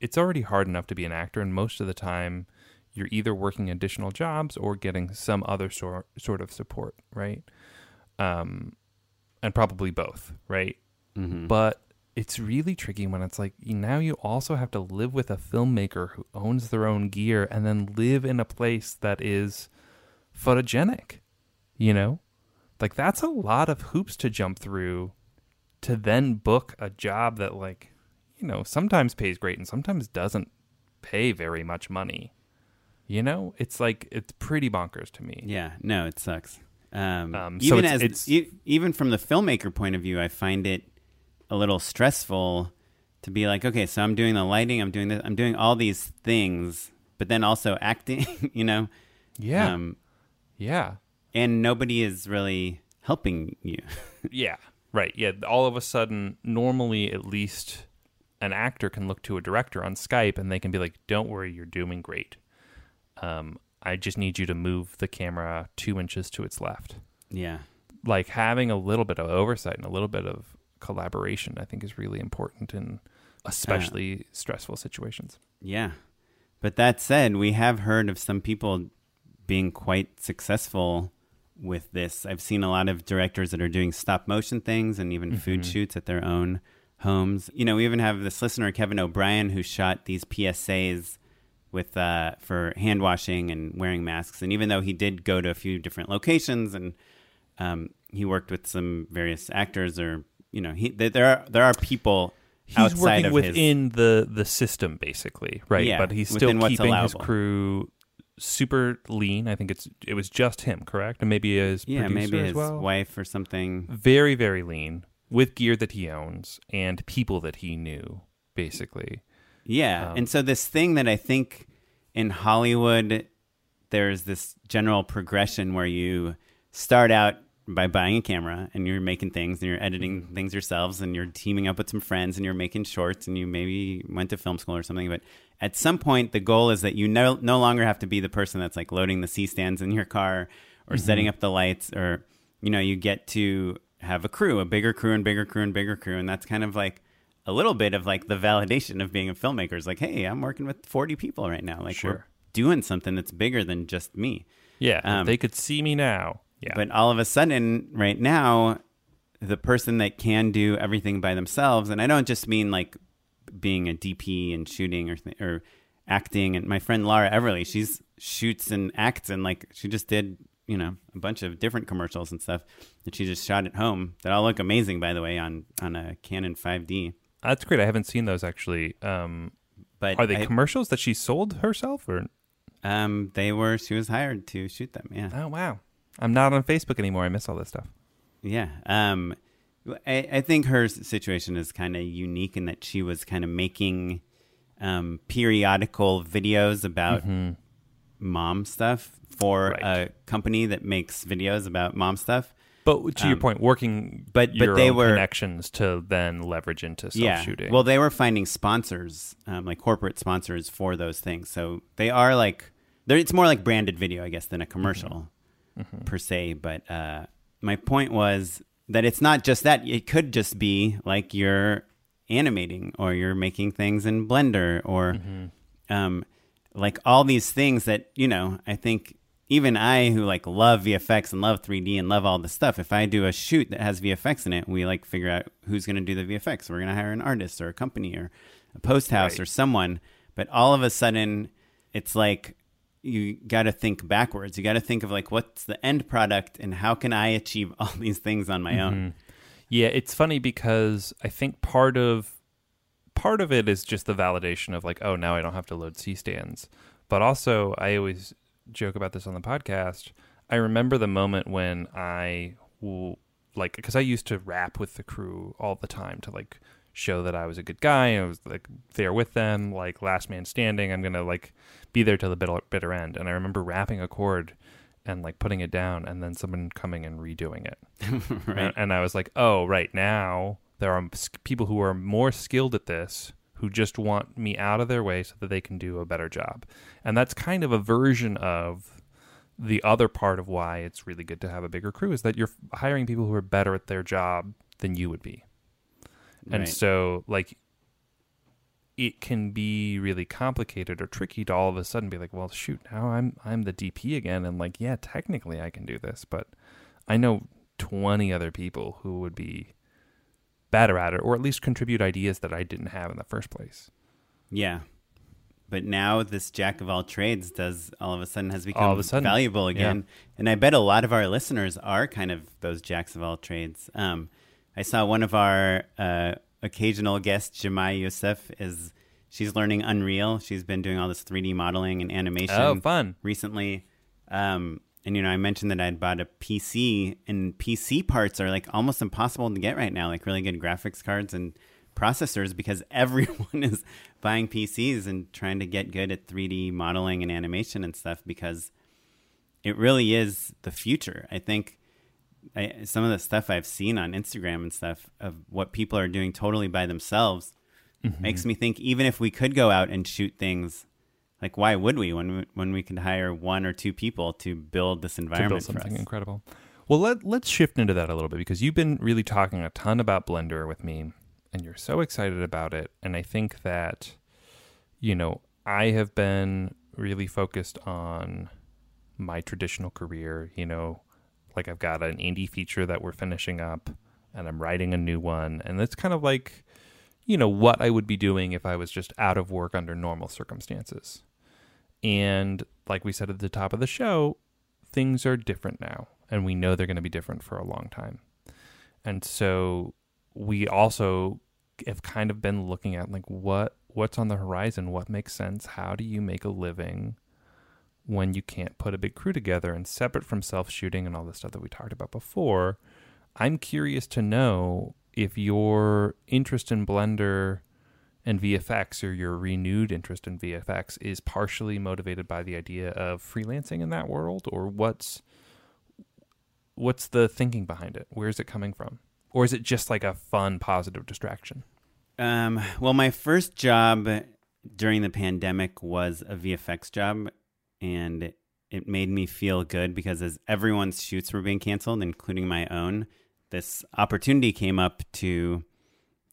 it's already hard enough to be an actor and most of the time you're either working additional jobs or getting some other sort sort of support, right? Um and probably both, right? Mhm. But it's really tricky when it's like now you also have to live with a filmmaker who owns their own gear and then live in a place that is photogenic. You know? Like that's a lot of hoops to jump through to then book a job that like, you know, sometimes pays great and sometimes doesn't pay very much money. You know? It's like it's pretty bonkers to me. Yeah, no, it sucks. Um, Um, so even it's- as it's- e- even from the filmmaker point of view, I find it a little stressful to be like, okay, so I'm doing the lighting, I'm doing this, I'm doing all these things, but then also acting, you know, Yeah. um, yeah. and nobody is really helping you. Yeah, right. Yeah, all of a sudden, normally at least an actor can look to a director on Skype and they can be like, "Don't worry, you're doing great. Um, I just need you to move the camera two inches to its left." yeah, Like having a little bit of oversight and a little bit of collaboration, I think, is really important in especially stressful situations. yeah. But that said, we have heard of some people being quite successful with this. I've seen a lot of directors that are doing stop motion things and even food shoots at their own homes. You know, we even have this listener Kevin O'Brien who shot these PSAs with uh, for hand washing and wearing masks. And even though he did go to a few different locations and um, he worked with some various actors, or you know, he th- there are there are people He's outside working within the the system, basically, right? Yeah, but he's still keeping his crew super lean. I think it's it was just him, correct? And maybe his his yeah producer maybe his well. wife or something. Very very lean with gear that he owns and people that he knew, basically. Yeah. Um, and so this thing that I think in Hollywood there's this general progression where you start out by buying a camera and you're making things and you're editing Mm-hmm. things yourselves and you're teaming up with some friends and you're making shorts and you maybe went to film school or something but at some point the goal is that you no, no longer have to be the person that's like loading the C stands in your car or Mm-hmm. setting up the lights or you know you get to have a crew a bigger crew and bigger crew and bigger crew and that's kind of like a little bit of like the validation of being a filmmaker is like hey i'm working with 40 people right now like we're doing something that's bigger than just me Yeah, Um, they could see me now. Yeah, but all of a sudden, right now, the person that can do everything by themselves, and I don't just mean like being a DP and shooting or th- or acting. And my friend Laura Everly, she's shoots and acts, and like she just did, you know, a bunch of different commercials and stuff that she just shot at home that all look amazing, by the way, on on a Canon 5D. that's great. I haven't seen those actually. Um, But are they I- commercials that she sold herself, or um, they were. She was hired to shoot them. Yeah. oh wow, I'm not on Facebook anymore. I miss all this stuff. Yeah. Um, I, I think her situation is kind of unique in that she was kind of making um, periodical videos about mom stuff for Mm-hmm. Right. a company that makes videos about mom stuff. But to your Um, point, working but- but they were- connections to then leverage into self Yeah. shooting. Well, they were finding sponsors, um, like corporate sponsors for those things. So they are like, it's more like branded video, I guess, than a commercial Mm-hmm. per se. But uh, my point was that it's not just that. It could just be like you're animating or you're making things in Blender or Mm-hmm. um, like all these things that, you know, I think even I who like love VFX and love 3D and love all this stuff, if I do a shoot that has VFX in it, we like figure out who's going to do the VFX. We're going to hire an artist or a company or a post house Right. or someone. But all of a sudden, it's like you got to think backwards. You got to think of like what's the end product and how can I achieve all these things on my own. Mm-hmm. Yeah, it's funny because I think part of part of it is just the validation of like, oh, now I don't have to load C stands. But also, I always joke about this on the podcast. I remember the moment when I like because I used to rap with the crew all the time to like show that I was a good guy. I was like there with them, like last man standing. I'm gonna like be there till the bitter, bitter end. And I remember rapping a chord and like putting it down, and then someone coming and redoing it. right. And, and I was like, oh, right now there are people who are more skilled at this who just want me out of their way so that they can do a better job. And that's kind of a version of the other part of why it's really good to have a bigger crew is that you're hiring people who are better at their job than you would be. And Right. so like it can be really complicated or tricky to all of a sudden be like, well, shoot, now I'm I'm the DP again, and like, yeah, technically I can do this, but I know 20 other people who would be better at it, or at least contribute ideas that I didn't have in the first place. Yeah. But now this jack of all trades does all of a sudden has become All of a sudden, valuable again. And I bet a lot of our listeners are kind of those jacks of all trades. Um, I saw one of our uh, occasional guests, Jemai Youssef, is she's learning Unreal. She's been doing all this 3D modeling and animation Oh, fun. recently. Um, and you know, I mentioned that I'd bought a PC, and PC parts are like almost impossible to get right now, like really good graphics cards and processors, because everyone is buying PCs and trying to get good at 3D modeling and animation and stuff because it really is the future. I think I, some of the stuff I've seen on Instagram and stuff of what people are doing totally by themselves mm-hmm. makes me think even if we could go out and shoot things like why would we when we, when we could hire one or two people to build this to environment build for something us? incredible. Well, let let's shift into that a little bit because you've been really talking a ton about Blender with me, and you're so excited about it. And I think that, you know, I have been really focused on my traditional career. You know, like I've got an indie feature that we're finishing up, and I'm writing a new one, and it's kind of like, you know, what I would be doing if I was just out of work under normal circumstances. And like we said at the top of the show, things are different now, and we know they're going to be different for a long time. And so we also have kind of been looking at like what what's on the horizon, what makes sense, how do you make a living when you can't put a big crew together and separate from self shooting and all the stuff that we talked about before. I'm curious to know if your interest in Blender and VFX or your renewed interest in VFX is partially motivated by the idea of freelancing in that world or what's what's the thinking behind it? Where is it coming from? Or is it just like a fun positive distraction? Um, well, my first job during the pandemic was a VFX job, and it made me feel good because as everyone's shoots were being canceled, including my own, this opportunity came up to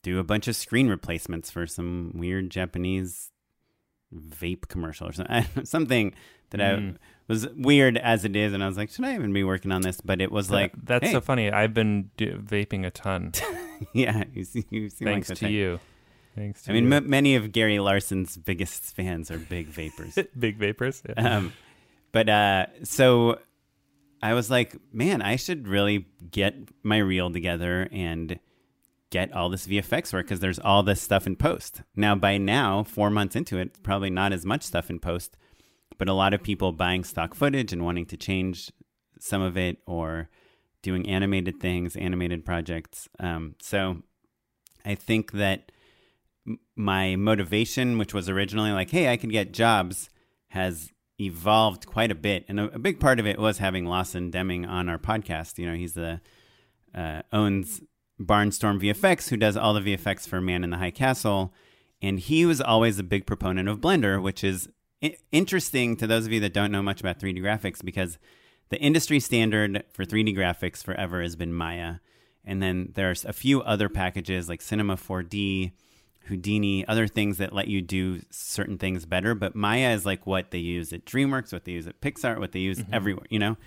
do a bunch of screen replacements for some weird Japanese vape commercial or something, something that Mm. I was weird as it is, and I was like, should I even be working on this? But it was like, that's hey, so funny. I've been do- vaping a ton yeah, you, you seem thanks like to you. Thanks I mean, m- many of Gary Larson's biggest fans are big vapors. big vapors. Yeah. um, but uh, so I was like, man, I should really get my reel together and get all this VFX work because there's all this stuff in post. Now, by now, four months into it, probably not as much stuff in post, but a lot of people buying stock footage and wanting to change some of it or doing animated things, animated projects. Um, so I think that my motivation, which was originally like, hey, I can get jobs, has evolved quite a bit. And a, a big part of it was having Lawson Deming on our podcast. You know, he's the uh, owns Barnstorm VFX, who does all the VFX for Man in the High Castle. And he was always a big proponent of Blender, which is I- interesting to those of you that don't know much about 3D graphics because the industry standard for 3D graphics forever has been Maya. And then there's a few other packages like Cinema 4D, Houdini, other things that let you do certain things better. But Maya is like what they use at DreamWorks, what they use at Pixar, what they use everywhere, you know?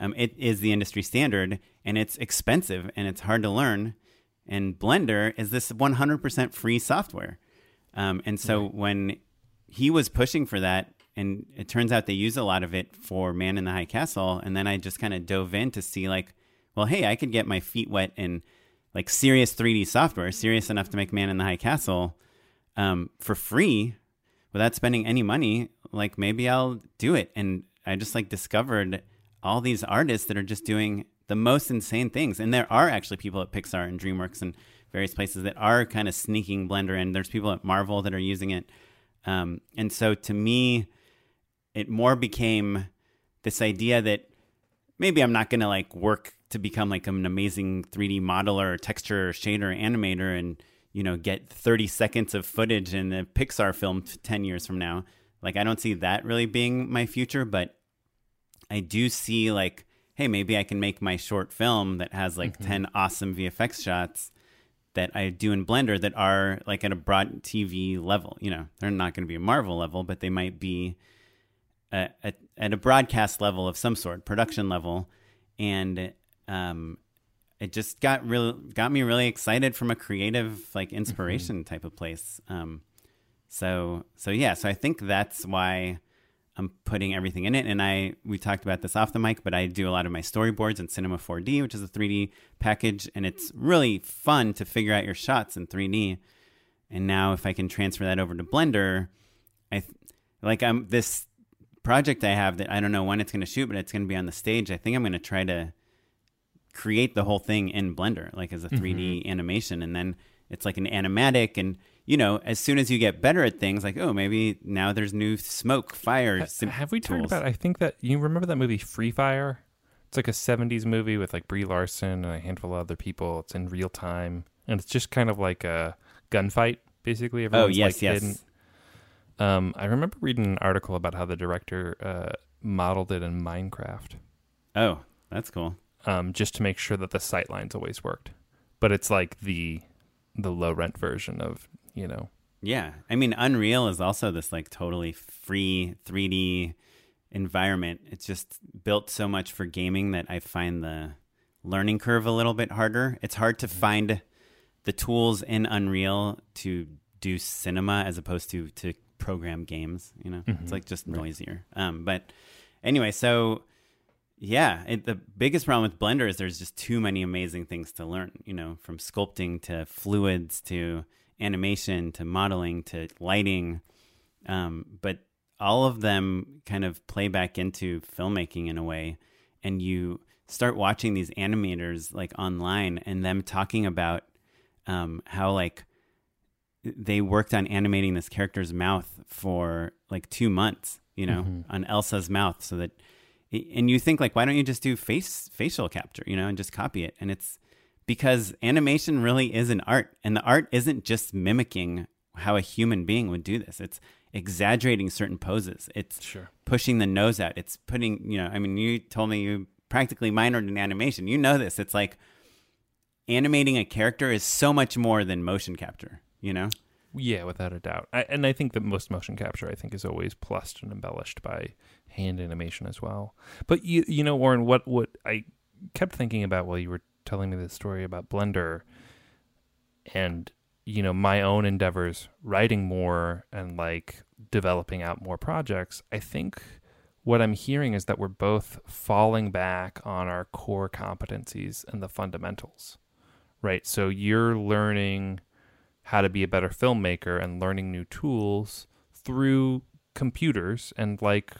Um, it is the industry standard and it's expensive and it's hard to learn. And Blender is this 100% free software. Um, and so when he was pushing for that, and it turns out they use a lot of it for Man in the High Castle, and then I just kind of dove in to see like, well, hey, I could get my feet wet in like serious 3D software, serious enough to make Man in the High Castle um, for free without spending any money. Like maybe I'll do it. And I just like discovered all these artists that are just doing the most insane things. And there are actually people at Pixar and DreamWorks and various places that are kind of sneaking Blender in. There's people at Marvel that are using it. Um, and so to me, it more became this idea that maybe I'm not going to like work to become like an amazing 3D modeler, texture, shader, animator, and you know get 30 seconds of footage in a Pixar film 10 years from now. Like I don't see that really being my future, but I do see like, hey, maybe I can make my short film that has like mm-hmm. 10 awesome VFX shots that I do in Blender that are like at a broad TV level. You know, they're not going to be a Marvel level, but they might be at, at, at a broadcast level of some sort, production level, and um, it just got real got me really excited from a creative like inspiration mm-hmm. type of place. Um, so so yeah, so I think that's why I'm putting everything in it. And I we talked about this off the mic, but I do a lot of my storyboards in Cinema 4D, which is a 3D package, and it's really fun to figure out your shots in 3D. And now if I can transfer that over to Blender, I like I'm this project I have that I don't know when it's going to shoot, but it's going to be on the stage. I think I'm going to try to create the whole thing in Blender, like as a 3D mm-hmm. animation, and then it's like an animatic and you know, as soon as you get better at things, like oh, maybe now there's new smoke, fire. Ha- have we tools. talked about? I think that you remember that movie Free Fire. It's like a '70s movie with like Brie Larson and a handful of other people. It's in real time, and it's just kind of like a gunfight, basically. Oh, Everyone's oh yes, like yes. Hidden. Um, I remember reading an article about how the director uh, modeled it in Minecraft. Oh, that's cool. Um, just to make sure that the sight lines always worked. But it's like the the low rent version of you know. Yeah, I mean, Unreal is also this like totally free 3D environment. It's just built so much for gaming that I find the learning curve a little bit harder. It's hard to mm-hmm. find the tools in Unreal to do cinema as opposed to to program games. You know, mm-hmm. it's like just noisier. Um, but anyway, so yeah, it, the biggest problem with Blender is there's just too many amazing things to learn. You know, from sculpting to fluids to animation to modeling to lighting. Um, but all of them kind of play back into filmmaking in a way. And you start watching these animators like online and them talking about um, how like they worked on animating this character's mouth for like two months, you know, mm-hmm. on Elsa's mouth so that and you think like why don't you just do face facial capture you know and just copy it? And it's because animation really is an art and the art isn't just mimicking how a human being would do this. It's exaggerating certain poses. It's sure. pushing the nose out. It's putting you know i mean you told me you practically minored in animation. You know this. It's like animating a character is so much more than motion capture you know? Yeah without a doubt. I, and i think that most motion capture i think is always plussed and embellished by hand animation as well. But you you know Oren what what i kept thinking about while you were telling me this story about Blender and you know my own endeavors writing more and like developing out more projects i think what i'm hearing is that we're both falling back on our core competencies and the fundamentals right? So you're learning how to be a better filmmaker and learning new tools through computers and like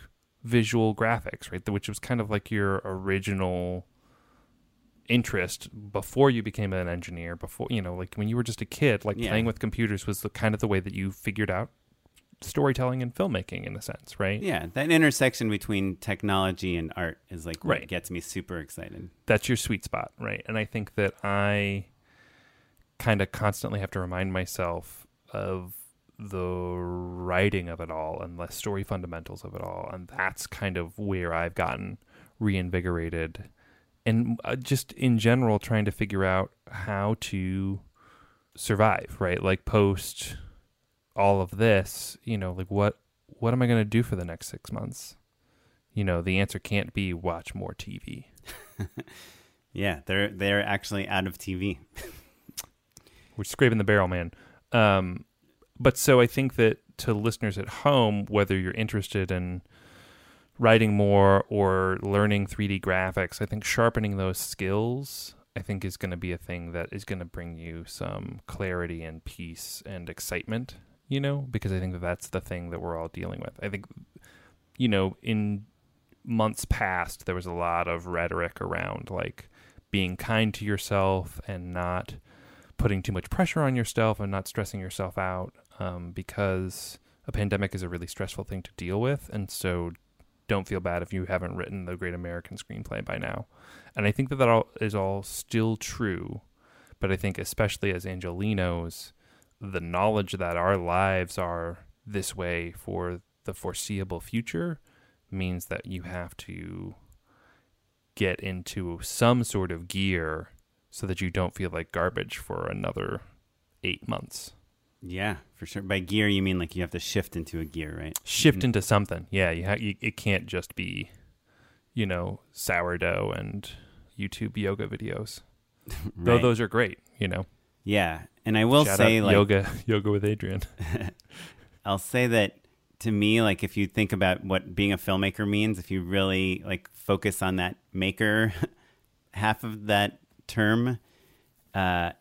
visual graphics right which was kind of like your original interest before you became an engineer before you know like when you were just a kid like yeah. playing with computers was the kind of the way that you figured out storytelling and filmmaking in a sense right yeah that intersection between technology and art is like what right. gets me super excited that's your sweet spot right and i think that i kind of constantly have to remind myself of the writing of it all and the story fundamentals of it all and that's kind of where i've gotten reinvigorated and uh, just in general trying to figure out how to survive right? Like post all of this you know like what what am i going to do for the next 6 months? You know the answer can't be watch more tv yeah they're they're actually out of tv we're scraping the barrel man. Um but so i think that to listeners at home whether you're interested in writing more or learning 3D graphics, I think sharpening those skills, I think, is going to be a thing that is going to bring you some clarity and peace and excitement, you know, because I think that that's the thing that we're all dealing with. I think, you know, in months past, there was a lot of rhetoric around like being kind to yourself and not putting too much pressure on yourself and not stressing yourself out um, because a pandemic is a really stressful thing to deal with. And so don't feel bad if you haven't written the Great American Screenplay by now. And I think that that all is all still true, but I think especially as Angelenos, the knowledge that our lives are this way for the foreseeable future means that you have to get into some sort of gear so that you don't feel like garbage for another eight months. Yeah, for sure. By gear, you mean like you have to shift into a gear, right? Shift Mhm. into something. Yeah, you, ha- you it can't just be, you know, sourdough and YouTube yoga videos. Though those are great, you know. Yeah, and I will Shout say out like yoga yoga with Adriene. I'll say that to me, like if you think about what being a filmmaker means, if you really like focus on that maker half of that term, uh,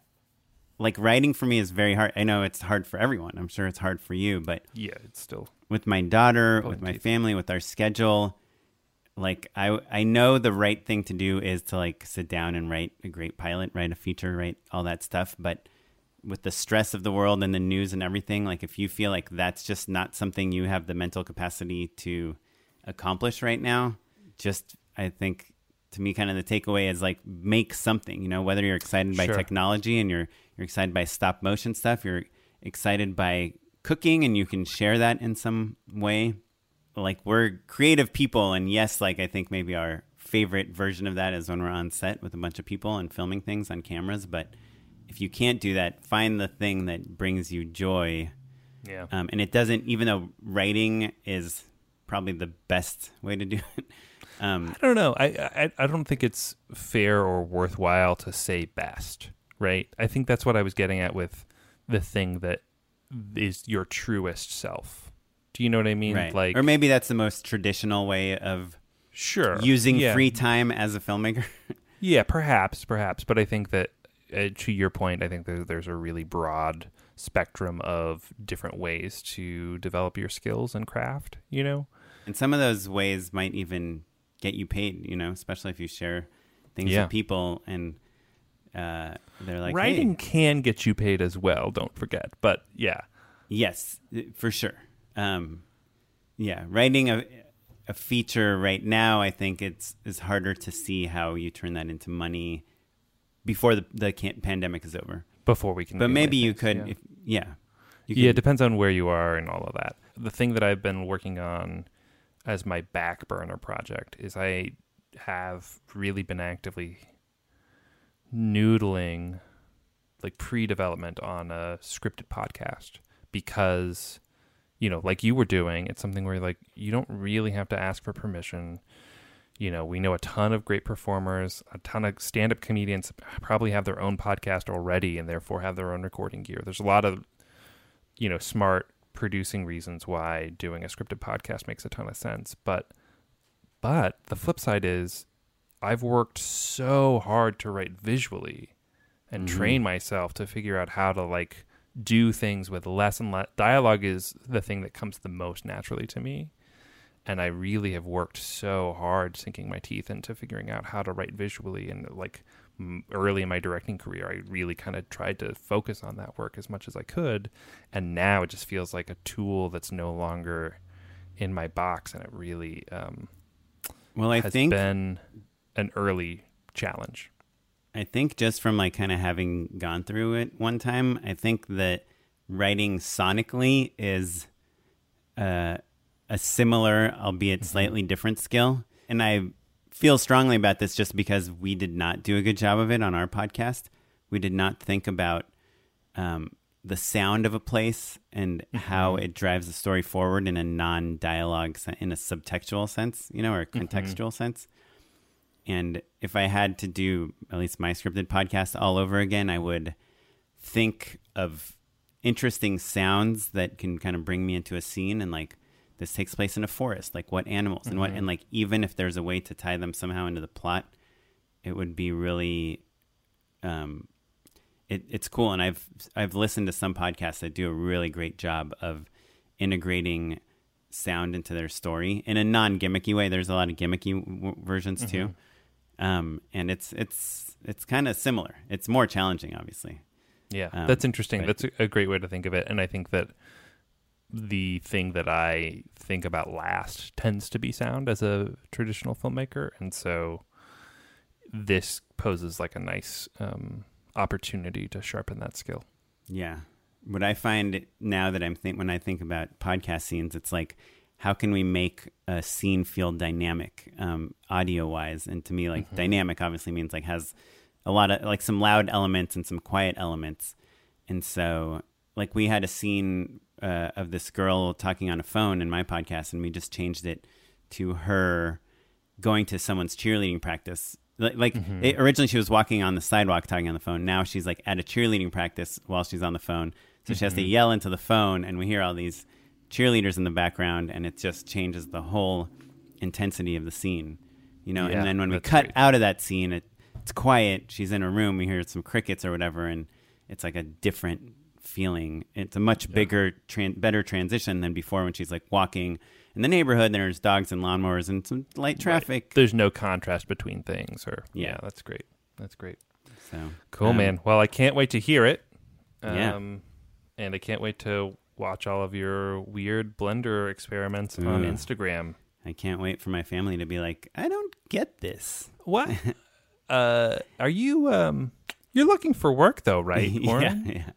like writing for me is very hard. I know it's hard for everyone. I'm sure it's hard for you, but yeah, it's still with my daughter, with my teeth. family, with our schedule, like I I know the right thing to do is to like sit down and write a great pilot, write a feature, write all that stuff, but with the stress of the world and the news and everything, like if you feel like that's just not something you have the mental capacity to accomplish right now, just I think to me kind of the takeaway is like make something, you know, whether you're excited by Sure. technology and you're you're excited by stop motion stuff, you're excited by cooking and you can share that in some way. Like we're creative people and yes, like I think maybe our favorite version of that is when we're on set with a bunch of people and filming things on cameras, but if you can't do that, find the thing that brings you joy. yeah. Um, and it doesn't, even though writing is probably the best way to do it. Um, I don't know. I, I I don't think it's fair or worthwhile to say best, right? I think that's what I was getting at with the thing that is your truest self. Do you know what I mean? right. Like, or maybe that's the most traditional way of sure, using yeah. free time as a filmmaker. Yeah, perhaps, perhaps. But I think that, uh, to your point, I think that there's a really broad spectrum of different ways to develop your skills and craft. You know, and some of those ways might even get you paid, you know, especially if you share things Yeah. with people and uh, they're like, writing hey, can get you paid as well. Don't forget. But yeah, Yes, for sure. Um, yeah, writing a a feature right now, I think it's is harder to see how you turn that into money before the the pandemic is over. before we can. But maybe you could, yeah. if, yeah, you yeah, it depends on where you are and all of that. The thing that I've been working on as my back burner project is I have really been actively noodling like pre-development on a scripted podcast because you know like you were doing it's something where like you don't really have to ask for permission. You know we know a ton of great performers a ton of stand-up comedians probably have their own podcast already and therefore have their own recording gear. There's a lot of you know smart producing reasons why doing a scripted podcast makes a ton of sense. But but the flip side is i've worked so hard to write visually and Mhm. train myself to figure out how to like do things with less and less dialogue is the thing that comes the most naturally to me and i really have worked so hard sinking my teeth into figuring out how to write visually and like early in my directing career i really kind of tried to focus on that work as much as i could and now it just feels like a tool that's no longer in my box and it really um, well, I has think been an early challenge I think just from like kind of having gone through it one time, I think that writing sonically is uh, a similar, albeit slightly different skill. And I feel strongly about this just because we did not do a good job of it on our podcast. We did not think about um, the sound of a place and how it drives the story forward in a non-dialogue, in a subtextual sense, you know, or a contextual sense. And if I had to do at least my scripted podcast all over again, I would think of interesting sounds that can kind of bring me into a scene. And like this takes place in a forest, like what animals and what and like even if there's a way to tie them somehow into the plot, it would be really um it, it's cool. And I've I've listened to some podcasts that do a really great job of integrating sound into their story in a non-gimmicky way. There's a lot of gimmicky w- versions too um, and it's it's it's kind of similar. It's more challenging, obviously. Yeah, Um, that's interesting. That's a, a great way to think of it, and I think that the thing that I think about last tends to be sound as a traditional filmmaker, and so this poses like a nice um, opportunity to sharpen that skill. Yeah. What I find now that I'm think when I think about podcast scenes, it's like how can we make a scene feel dynamic, um, audio wise? And to me, like dynamic obviously means like has a lot of like some loud elements and some quiet elements. And so, like, we had a scene uh, of this girl talking on a phone in my podcast, and we just changed it to her going to someone's cheerleading practice. Like, like it, originally, she was walking on the sidewalk talking on the phone. Now she's like at a cheerleading practice while she's on the phone. So she has to yell into the phone, and we hear all these cheerleaders in the background, and it just changes the whole intensity of the scene. You know, Yeah, and then when we cut great. out of that scene, it, it's quiet. She's in a room. We hear some crickets or whatever, and it's like a different feeling. It's a much bigger, tran- better transition than before when she's like walking in the neighborhood. And there's dogs and lawnmowers and some light traffic. There's no contrast between things, or Yeah. yeah, that's great. That's great. So Cool, um, man. Well, I can't wait to hear it. Um, Yeah. And I can't wait to watch all of your weird blender experiments on Instagram. I can't wait for my family to be like, I don't get this. What? uh, are you? Um, you're looking for work though, right, yeah, yeah.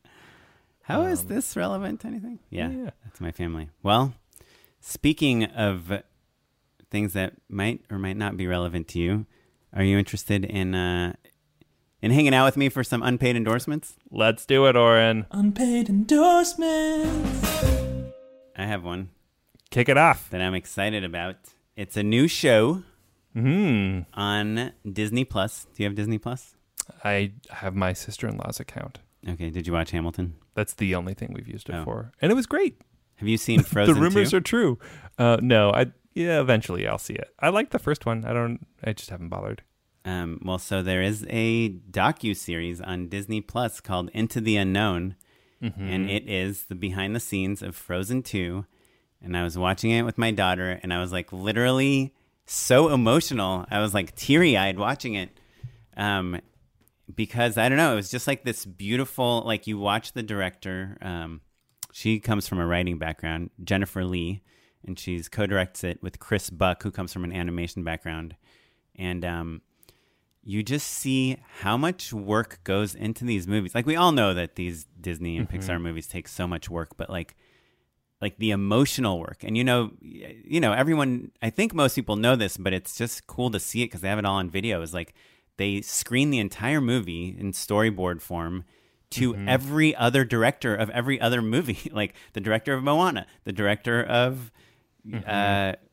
How is Um, this relevant to anything? Yeah, yeah. that's my family. Well, speaking of things that might or might not be relevant to you, are you interested in uh, in hanging out with me for some unpaid endorsements? Let's do it, Oren. Unpaid endorsements. I have one Kick it off. that I'm excited about. It's a new show Hmm. on Disney Plus. Do you have Disney Plus? I have my sister-in-law's account. Okay. Did you watch Hamilton? That's the only thing we've used it Oh. for, and it was great. Have you seen Frozen? the rumors 2? are true. Uh, no, I yeah, eventually I'll see it. I like the first one. I don't. I just haven't bothered. Um, well, so there is a docu series on Disney Plus called Into the Unknown, Mm-hmm. and it is the behind the scenes of Frozen Two. And I was watching it with my daughter, and I was like literally so emotional. I was like teary eyed watching it, um, because I don't know. It was just like this beautiful. Like you watch the director. Um, she comes from a writing background, Jennifer Lee, and she's co-directs it with Chris Buck, who comes from an animation background, and um, you just see how much work goes into these movies. Like we all know that these Disney and mm-hmm. Pixar movies take so much work, but like like the emotional work. And you know, you know, everyone I think most people know this, but it's just cool to see it cuz they have it all on video. Is like they screen the entire movie in storyboard form to mm-hmm. every other director of every other movie, like the director of Moana, the director of mm-hmm. uh you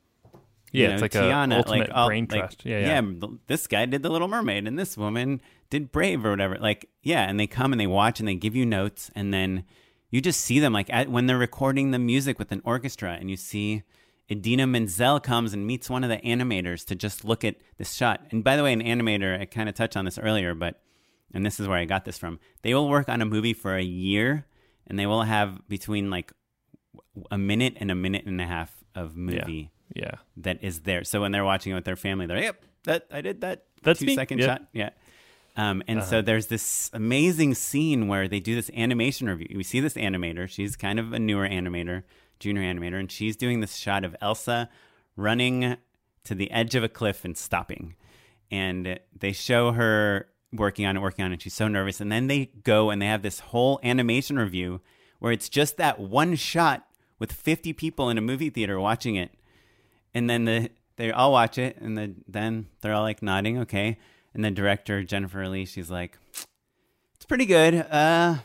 Yeah, know, it's like Tiana, a ultimate all- brain like, trust. Yeah, yeah. th- This guy did The Little Mermaid, and this woman did Brave or whatever. Like, yeah, and they come and they watch and they give you notes, and then you just see them like at, when they're recording the music with an orchestra, and you see Idina Menzel comes and meets one of the animators to just look at this shot. And by the way, an animator, I kind of touched on this earlier, but and this is where I got this from. They will work on a movie for a year, and they will have between like a minute and a minute and a half of movie Yeah. That is there. So when they're watching it with their family, they're like, yep, that I did that That's two me. second Yeah. shot. Yeah. Um, and so there's this amazing scene where they do this animation review. We see this animator. She's kind of a newer animator, junior animator, and she's doing this shot of Elsa running to the edge of a cliff and stopping. And they show her working on it, working on it. And she's so nervous. And then they go and they have this whole animation review where it's just that one shot with 50 people in a movie theater watching it and then the they all watch it and the, then they're all like nodding okay. And the director jennifer lee she's like it's pretty good. Uh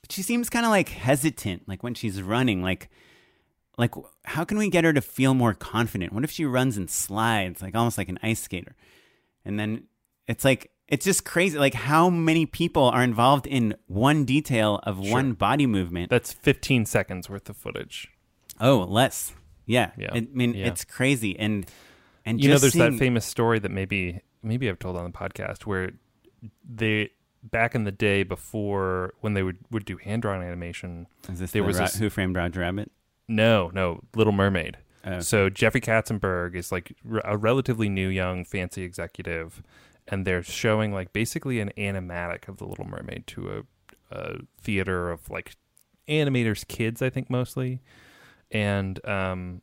but she seems kind of like hesitant like when she's running like like how can we get her to feel more confident? What if she runs and slides like almost like an ice skater? And then it's like it's just crazy like how many people are involved in one detail of one body movement? That's 15 seconds worth of footage. oh less yeah, Yeah. i mean Yeah. it's crazy and and you know, there's seeing- that famous story that maybe maybe I've told on the podcast where they back in the day before when they would would do hand drawn animation. Is this There the was Ra- this- Who Framed Roger Rabbit? No, no, Little Mermaid. Oh. So Jeffrey Katzenberg is like a relatively new, young, fancy executive, and they're showing like basically an animatic of the Little Mermaid to a, a theater of like animators' kids, I think mostly, and um,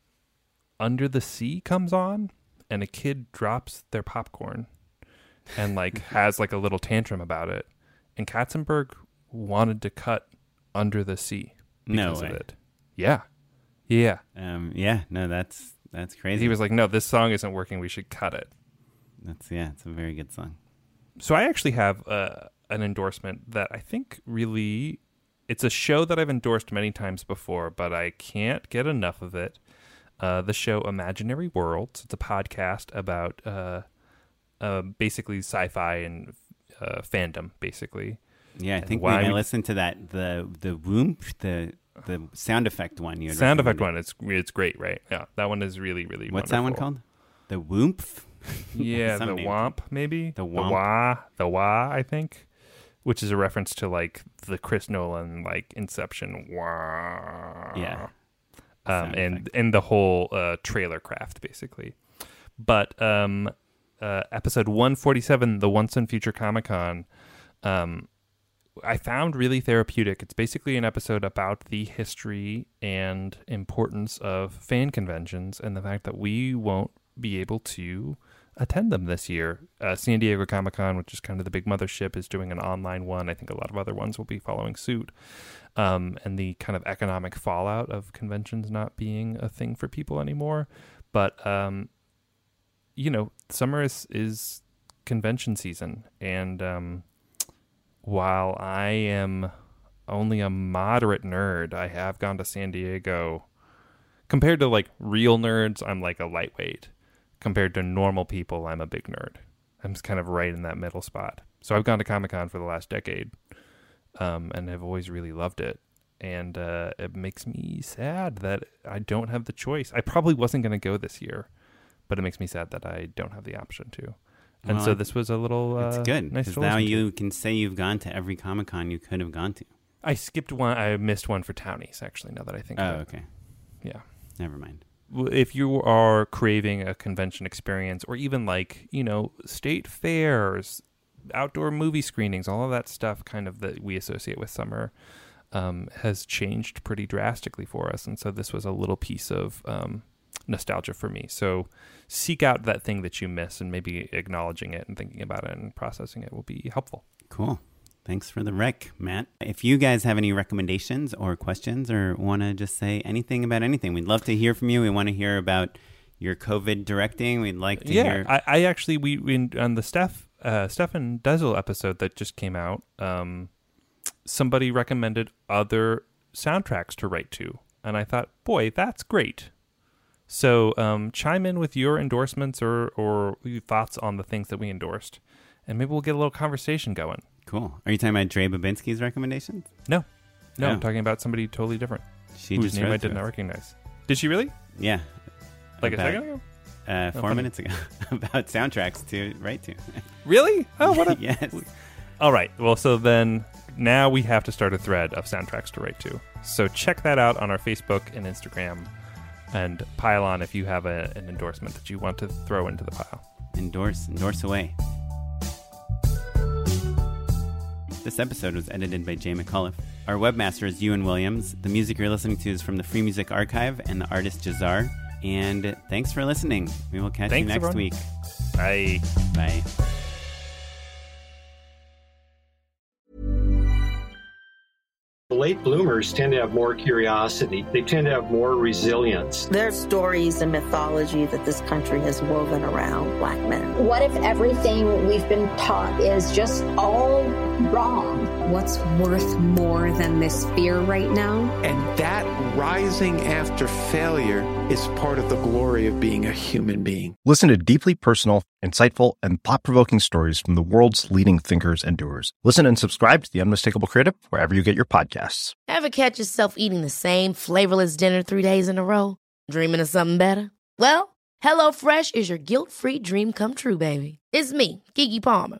Under the Sea comes on, and a kid drops their popcorn, and like has like a little tantrum about it, and Katzenberg wanted to cut Under the Sea No because way. of it. Yeah, yeah. Um, yeah, no, that's that's crazy. He was like, "No, this song isn't working. We should cut it." that's yeah, it's a very good song. so I actually have uh, an endorsement that I think really it's a show that I've endorsed many times before, but I can't get enough of it. Uh, the show Imaginary Worlds. It's a podcast about uh, uh, basically sci-fi and uh, fandom, basically. Yeah, I think we, I listened to that the the whoomp the the sound effect one. You Sound effect one. It's it's great, right? Yeah, that one is really really. What's that one called? The whoomph. Yeah, the name. Womp maybe The the Wah, the Wah, I think, which is a reference to like the Chris Nolan like Inception Wah. Yeah. um, and and the whole uh, trailer craft basically. But um, uh, episode one forty seven, the Once and Future Comic Con, um, I found really therapeutic. It's basically an episode about the history and importance of fan conventions and the fact that we won't be able to attend them this year. Uh, San Diego Comic Con, which is kind of the big mothership, is doing an online one. I think a lot of other ones will be following suit. Um, and the kind of economic fallout of conventions not being a thing for people anymore. But um, you know, summer is is convention season, and um, while I am only a moderate nerd, I have gone to San Diego. Compared to like real nerds, I'm like a lightweight. Compared to normal people, I'm a big nerd. I'm just kind of right in that middle spot. So I've gone to Comic Con for the last decade, um, and have always really loved it. And uh, it makes me sad that I don't have the choice. I probably wasn't going to go this year, but it makes me sad that I don't have the option to. And Well, so this was a little. Uh, It's good Nice because to now listen to. you can say you've gone to every Comic Con you could have gone to. I skipped one. I missed one for Townies. Actually, now that I think. Oh, of it. okay. Yeah. Never mind. If you are craving a convention experience or even like you know state fairs outdoor movie screenings all of that stuff kind of that we associate with summer um, has changed pretty drastically for us. And so this was a little piece of um, nostalgia for me. So seek out that thing that you miss and maybe acknowledging it and thinking about it and processing it will be helpful. Cool. Thanks for the rec, Matt. If you guys have any recommendations or questions or want to just say anything about anything, we'd love to hear from you. We want to hear about your COVID directing. We'd like to yeah, hear. I, I actually we, we on the Steph uh, Stefan Dezel episode that just came out. Um, somebody recommended other soundtracks to write to, and I thought, boy, that's great. So um, chime in with your endorsements or or your thoughts on the things that we endorsed, and maybe we'll get a little conversation going. Cool. Are you talking about Dre Babinski's recommendations? No, no, Oh. I'm talking about somebody totally different She whose just name I to did not us. recognize. Did she really? Yeah. Like About- a second ago? Uh, four funny. minutes ago about soundtracks to write to. Really? Oh, what a yes. All right. Well, so then now we have to start a thread of soundtracks to write to. So check that out on our Facebook and Instagram and pile on if you have a, an endorsement that you want to throw into the pile. Endorse, endorse away. This episode was edited by Jay McCullough. Our webmaster is Ewan Williams. The music you're listening to is from the Free Music Archive and the artist Jazar. And thanks for listening. We will catch Thanks, you next everyone. week. Bye. Bye. Late bloomers tend to have more curiosity. They tend to have more resilience. There's stories and mythology that this country has woven around black men. What if everything we've been taught is just all wrong? What's worth more than this fear right now? And that rising after failure is part of the glory of being a human being. Listen to deeply personal, insightful, and thought provoking stories from the world's leading thinkers and doers. Listen and subscribe to The Unmistakable Creative wherever you get your podcasts. Ever catch yourself eating the same flavorless dinner three days in a row? Dreaming of something better? Well, HelloFresh is your guilt free dream come true, baby. It's me, Keke Palmer.